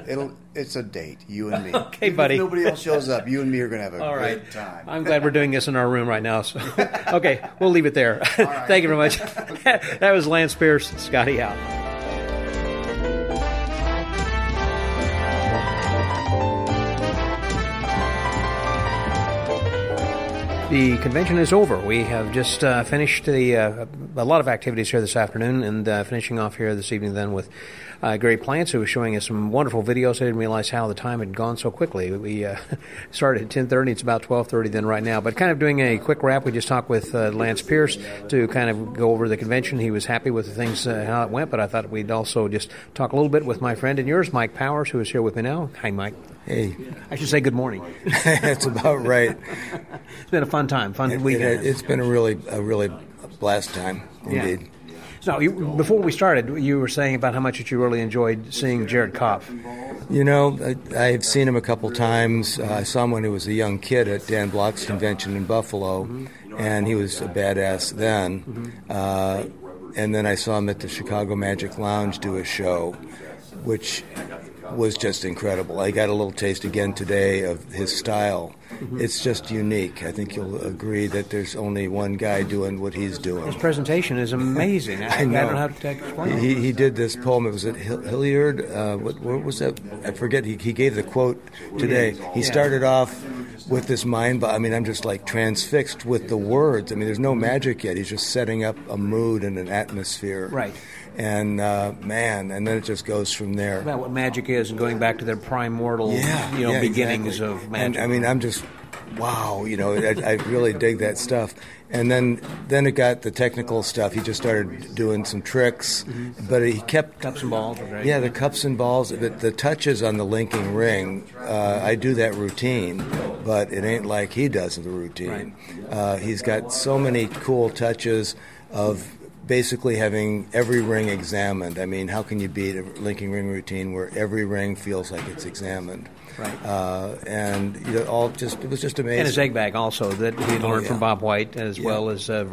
Speaker 4: It'll, it's a date, you and me.
Speaker 2: Okay,
Speaker 4: Even
Speaker 2: buddy.
Speaker 4: If nobody else shows up. You and me are going to have a
Speaker 2: All
Speaker 4: great
Speaker 2: right.
Speaker 4: time.
Speaker 2: I'm glad we're doing this in our room right now. So, okay, we'll leave it there. Thank you very much. that was Lance Pierce, Scotty out. The convention is over. We have just uh, finished the uh, a lot of activities here this afternoon, and uh, finishing off here this evening then with uh, Gary Plants, who was showing us some wonderful videos. I didn't realize how the time had gone so quickly. We uh, started at ten thirty; it's about twelve thirty then right now. But kind of doing a quick wrap, we just talked with uh, Lance Pierce to kind of go over the convention. He was happy with the things how it went, but I thought we'd also just talk a little bit with my friend and yours, Mike Powers, who is here with me now. Hi, Mike.
Speaker 12: Hey.
Speaker 2: I should say good morning.
Speaker 12: That's about right.
Speaker 2: it's been a fun time, fun
Speaker 12: It,
Speaker 2: weekend.
Speaker 12: it, has been a really, a really blast time, indeed.
Speaker 2: Yeah. So, you, before we started, you were saying about how much that you really enjoyed seeing Jared Kopf.
Speaker 12: You know, I, I've seen him a couple times. Uh, I saw him when he was a young kid at Dan Block's convention in Buffalo,
Speaker 2: Mm-hmm.
Speaker 12: and he was a badass then. Uh, and then I saw him at the Chicago Magic Lounge do a show, which was just incredible. I got a little taste again today of his style.
Speaker 2: Mhm.
Speaker 12: It's just unique. I think you'll agree that there's only one guy doing what he's doing.
Speaker 2: His presentation is amazing. I,
Speaker 12: I know.
Speaker 2: don't know how to explain
Speaker 12: He,
Speaker 2: it.
Speaker 12: he did this poem. It was at Hilliard. Uh, what, what was that? I forget. He, he gave the quote today. He started off with this mind. I mean, I'm just like transfixed with the words. I mean, there's no magic yet. He's just setting up a mood and an atmosphere.
Speaker 2: Right.
Speaker 12: And uh, man, and then it just goes from there.
Speaker 2: About what magic is and going back to their primordial,
Speaker 12: Yeah,
Speaker 2: you know,
Speaker 12: yeah,
Speaker 2: beginnings
Speaker 12: exactly.
Speaker 2: of magic.
Speaker 12: And I mean, I'm just wow. You know, I, I really dig that stuff. And then then it got the technical stuff. He just started doing some tricks, but he kept
Speaker 2: cups and balls. Great.
Speaker 12: yeah, the cups and balls, the, the touches on the linking ring. Uh, I do that routine, but it ain't like he does the routine. Uh, he's got so many cool touches of basically having every ring examined. I mean, how can you beat a linking ring routine where every ring feels like it's examined?
Speaker 2: Right.
Speaker 12: Uh, and you know, all just it was just amazing.
Speaker 2: And his egg bag also that he
Speaker 12: Oh,
Speaker 2: learned
Speaker 12: yeah.
Speaker 2: from Bob White as
Speaker 12: Yeah.
Speaker 2: well as uh,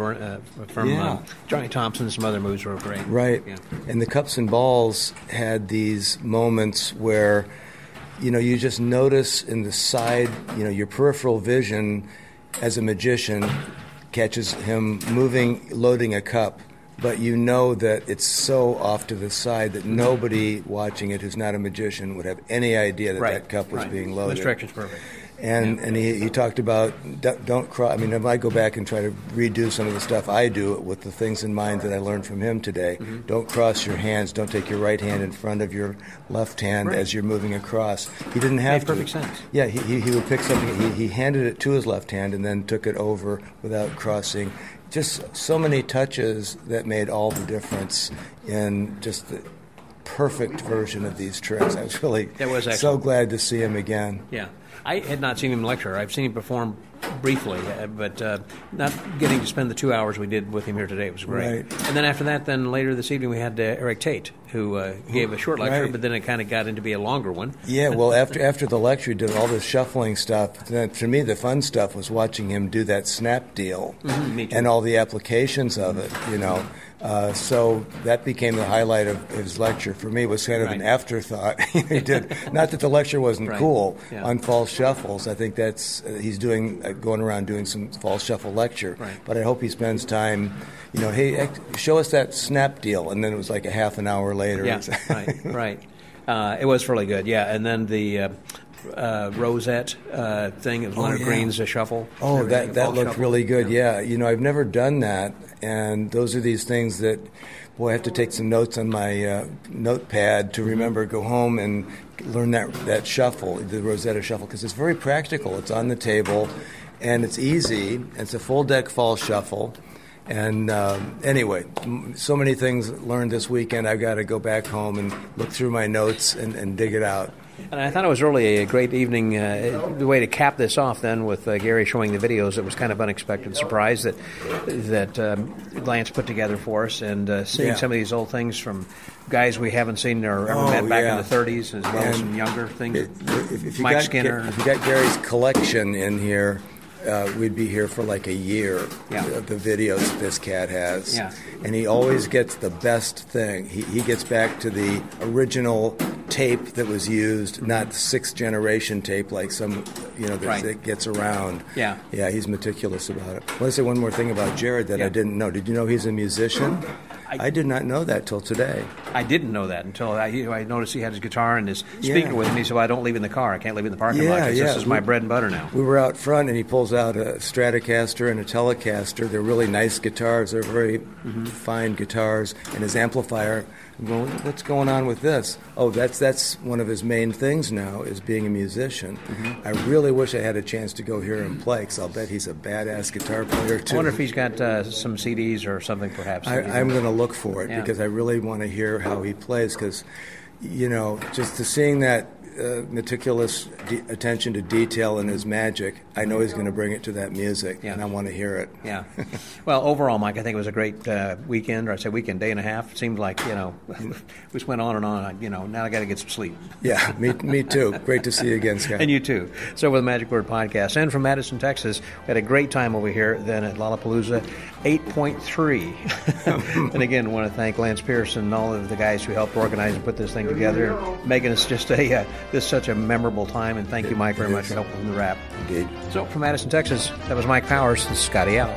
Speaker 2: uh, from
Speaker 12: Yeah.
Speaker 2: uh, Johnny Thompson. Some other moves were great.
Speaker 12: Right.
Speaker 2: Yeah.
Speaker 12: And the cups and balls had these moments where, you know, you just notice in the side, you know, your peripheral vision as a magician catches him moving, loading a cup. But you know that it's so off to the side that nobody watching it who's not a magician would have any idea that
Speaker 2: Right,
Speaker 12: that cup was
Speaker 2: right.
Speaker 12: being
Speaker 2: The
Speaker 12: loaded.
Speaker 2: instructions perfect.
Speaker 12: And and he, he talked about don't, don't cross. I mean, if I go back and try to redo some of the stuff I do with the things in mind that I learned from him today,
Speaker 2: Mm-hmm.
Speaker 12: don't cross your hands. Don't take your right hand in front of your left hand
Speaker 2: Right.
Speaker 12: as you're moving across. He didn't have
Speaker 2: Made
Speaker 12: to.
Speaker 2: perfect sense.
Speaker 12: Yeah, he, he, he would pick something. He, he handed it to his left hand and then took it over without crossing. Just so many touches that made all the difference in just the perfect version of these tricks. I was really
Speaker 2: was
Speaker 12: so glad to see him again.
Speaker 2: Yeah, I had not seen him lecture. I've seen him perform briefly, uh, but uh, not getting to spend the two hours we did with him here today was great.
Speaker 12: Right.
Speaker 2: And then after that, then later this evening we had uh, Erik Tait, who uh, gave a short lecture,
Speaker 12: Right.
Speaker 2: but then it kind of got into be a longer one.
Speaker 12: Yeah, well, after after the lecture, he did all this shuffling stuff. Then, to me, the fun stuff was watching him do that snap deal
Speaker 2: Mhm,
Speaker 12: and all the applications of it. You know, uh, so that became the highlight of his lecture. For me, it was kind of an afterthought. he did not that the lecture wasn't
Speaker 2: Right.
Speaker 12: cool
Speaker 2: Yeah.
Speaker 12: on false shuffles. I think that's uh, he's doing uh, going around doing some false shuffle lecture.
Speaker 2: Right.
Speaker 12: But I hope he spends time. You know, hey, show us that snap deal, and then it was like a half an hour later.
Speaker 2: Yeah, right, right. Uh, it was really good. Yeah, and then the. Uh, uh, Rosetta uh, thing, it was
Speaker 12: Oh,
Speaker 2: Lennart
Speaker 12: yeah.
Speaker 2: Green's uh, shuffle.
Speaker 12: Oh, that, that looked
Speaker 2: shuffle.
Speaker 12: really good. Yeah. You know, I've never done that, and those are these things that, boy, I have to take some notes on my uh, notepad to remember. Go home and learn that that shuffle, the Rosetta shuffle, because it's very practical. It's on the table, and it's easy. It's a full deck false shuffle. And um, anyway, m- so many things learned this weekend. I've got to go back home and look through my notes and, and dig it out.
Speaker 2: And I thought it was really a great evening. Uh, the way to cap this off, then, with uh, Gary showing the videos, it was kind of unexpected surprise that that um, Lance put together for us, and uh, seeing
Speaker 12: Yeah.
Speaker 2: some of these old things from guys we haven't seen or ever
Speaker 12: Oh,
Speaker 2: met back
Speaker 12: yeah.
Speaker 2: in the '30s, as well as some younger things.
Speaker 12: If, if you
Speaker 2: Mike
Speaker 12: got,
Speaker 2: Skinner.
Speaker 12: If you got Gary's collection in here, uh, we'd be here for like a year.
Speaker 2: Yeah.
Speaker 12: Of the videos this cat has.
Speaker 2: Yeah.
Speaker 12: And he always gets the best thing. He, he gets back to the original tape that was used, not sixth generation tape like some, you know, that,
Speaker 2: Right.
Speaker 12: that gets around.
Speaker 2: Yeah.
Speaker 12: Yeah, he's meticulous about it. I want to say one more thing about Jared that
Speaker 2: Yeah.
Speaker 12: I didn't know. Did you know he's a musician? I, did not know that till today.
Speaker 2: I didn't know that until I, I noticed he had his guitar and his speaker
Speaker 12: Yeah.
Speaker 2: with him. He said, well, "I don't leave in the car. I can't leave in the parking lot.
Speaker 12: Yeah,
Speaker 2: 'cause
Speaker 12: yeah.
Speaker 2: This is my bread and butter now."
Speaker 12: We were out front, and he pulls out a Stratocaster and a Telecaster. They're really nice guitars. They're very
Speaker 2: Mm-hmm.
Speaker 12: fine guitars. And his amplifier. Going, what's going on with this? Oh, that's that's one of his main things now is being a musician.
Speaker 2: Mm-hmm.
Speaker 12: I really wish I had a chance to go hear him play, because I'll bet he's a badass guitar player too.
Speaker 2: I wonder if he's got uh, some CDs or something, perhaps.
Speaker 12: I, I'm going to look for it
Speaker 2: Yeah.
Speaker 12: because I really want to hear how he plays. Because, you know, just to seeing that uh, meticulous de- attention to detail in his magic, I know he's going to bring it to that music, and I want to hear it.
Speaker 2: Yeah. Well, overall, Mike, I think it was a great uh, weekend, or I say weekend, day and a half. It seemed like, you know, we just went on and on. You know, now I got to get some sleep.
Speaker 12: Yeah, me, me too. Great to see you again, Scott.
Speaker 2: And you too. So, with the Magic Word Podcast. And from Addison, Texas, we had a great time over here then at Lollapalooza 8.3. and again, want to thank Lance Pearson and all of the guys who helped organize and put this thing together, making us just a uh, this such a memorable time. And thank you, Mike, very much for helping with the wrap.
Speaker 12: Indeed.
Speaker 2: So from Addison, Texas, that was Mike Powers and Scotty out.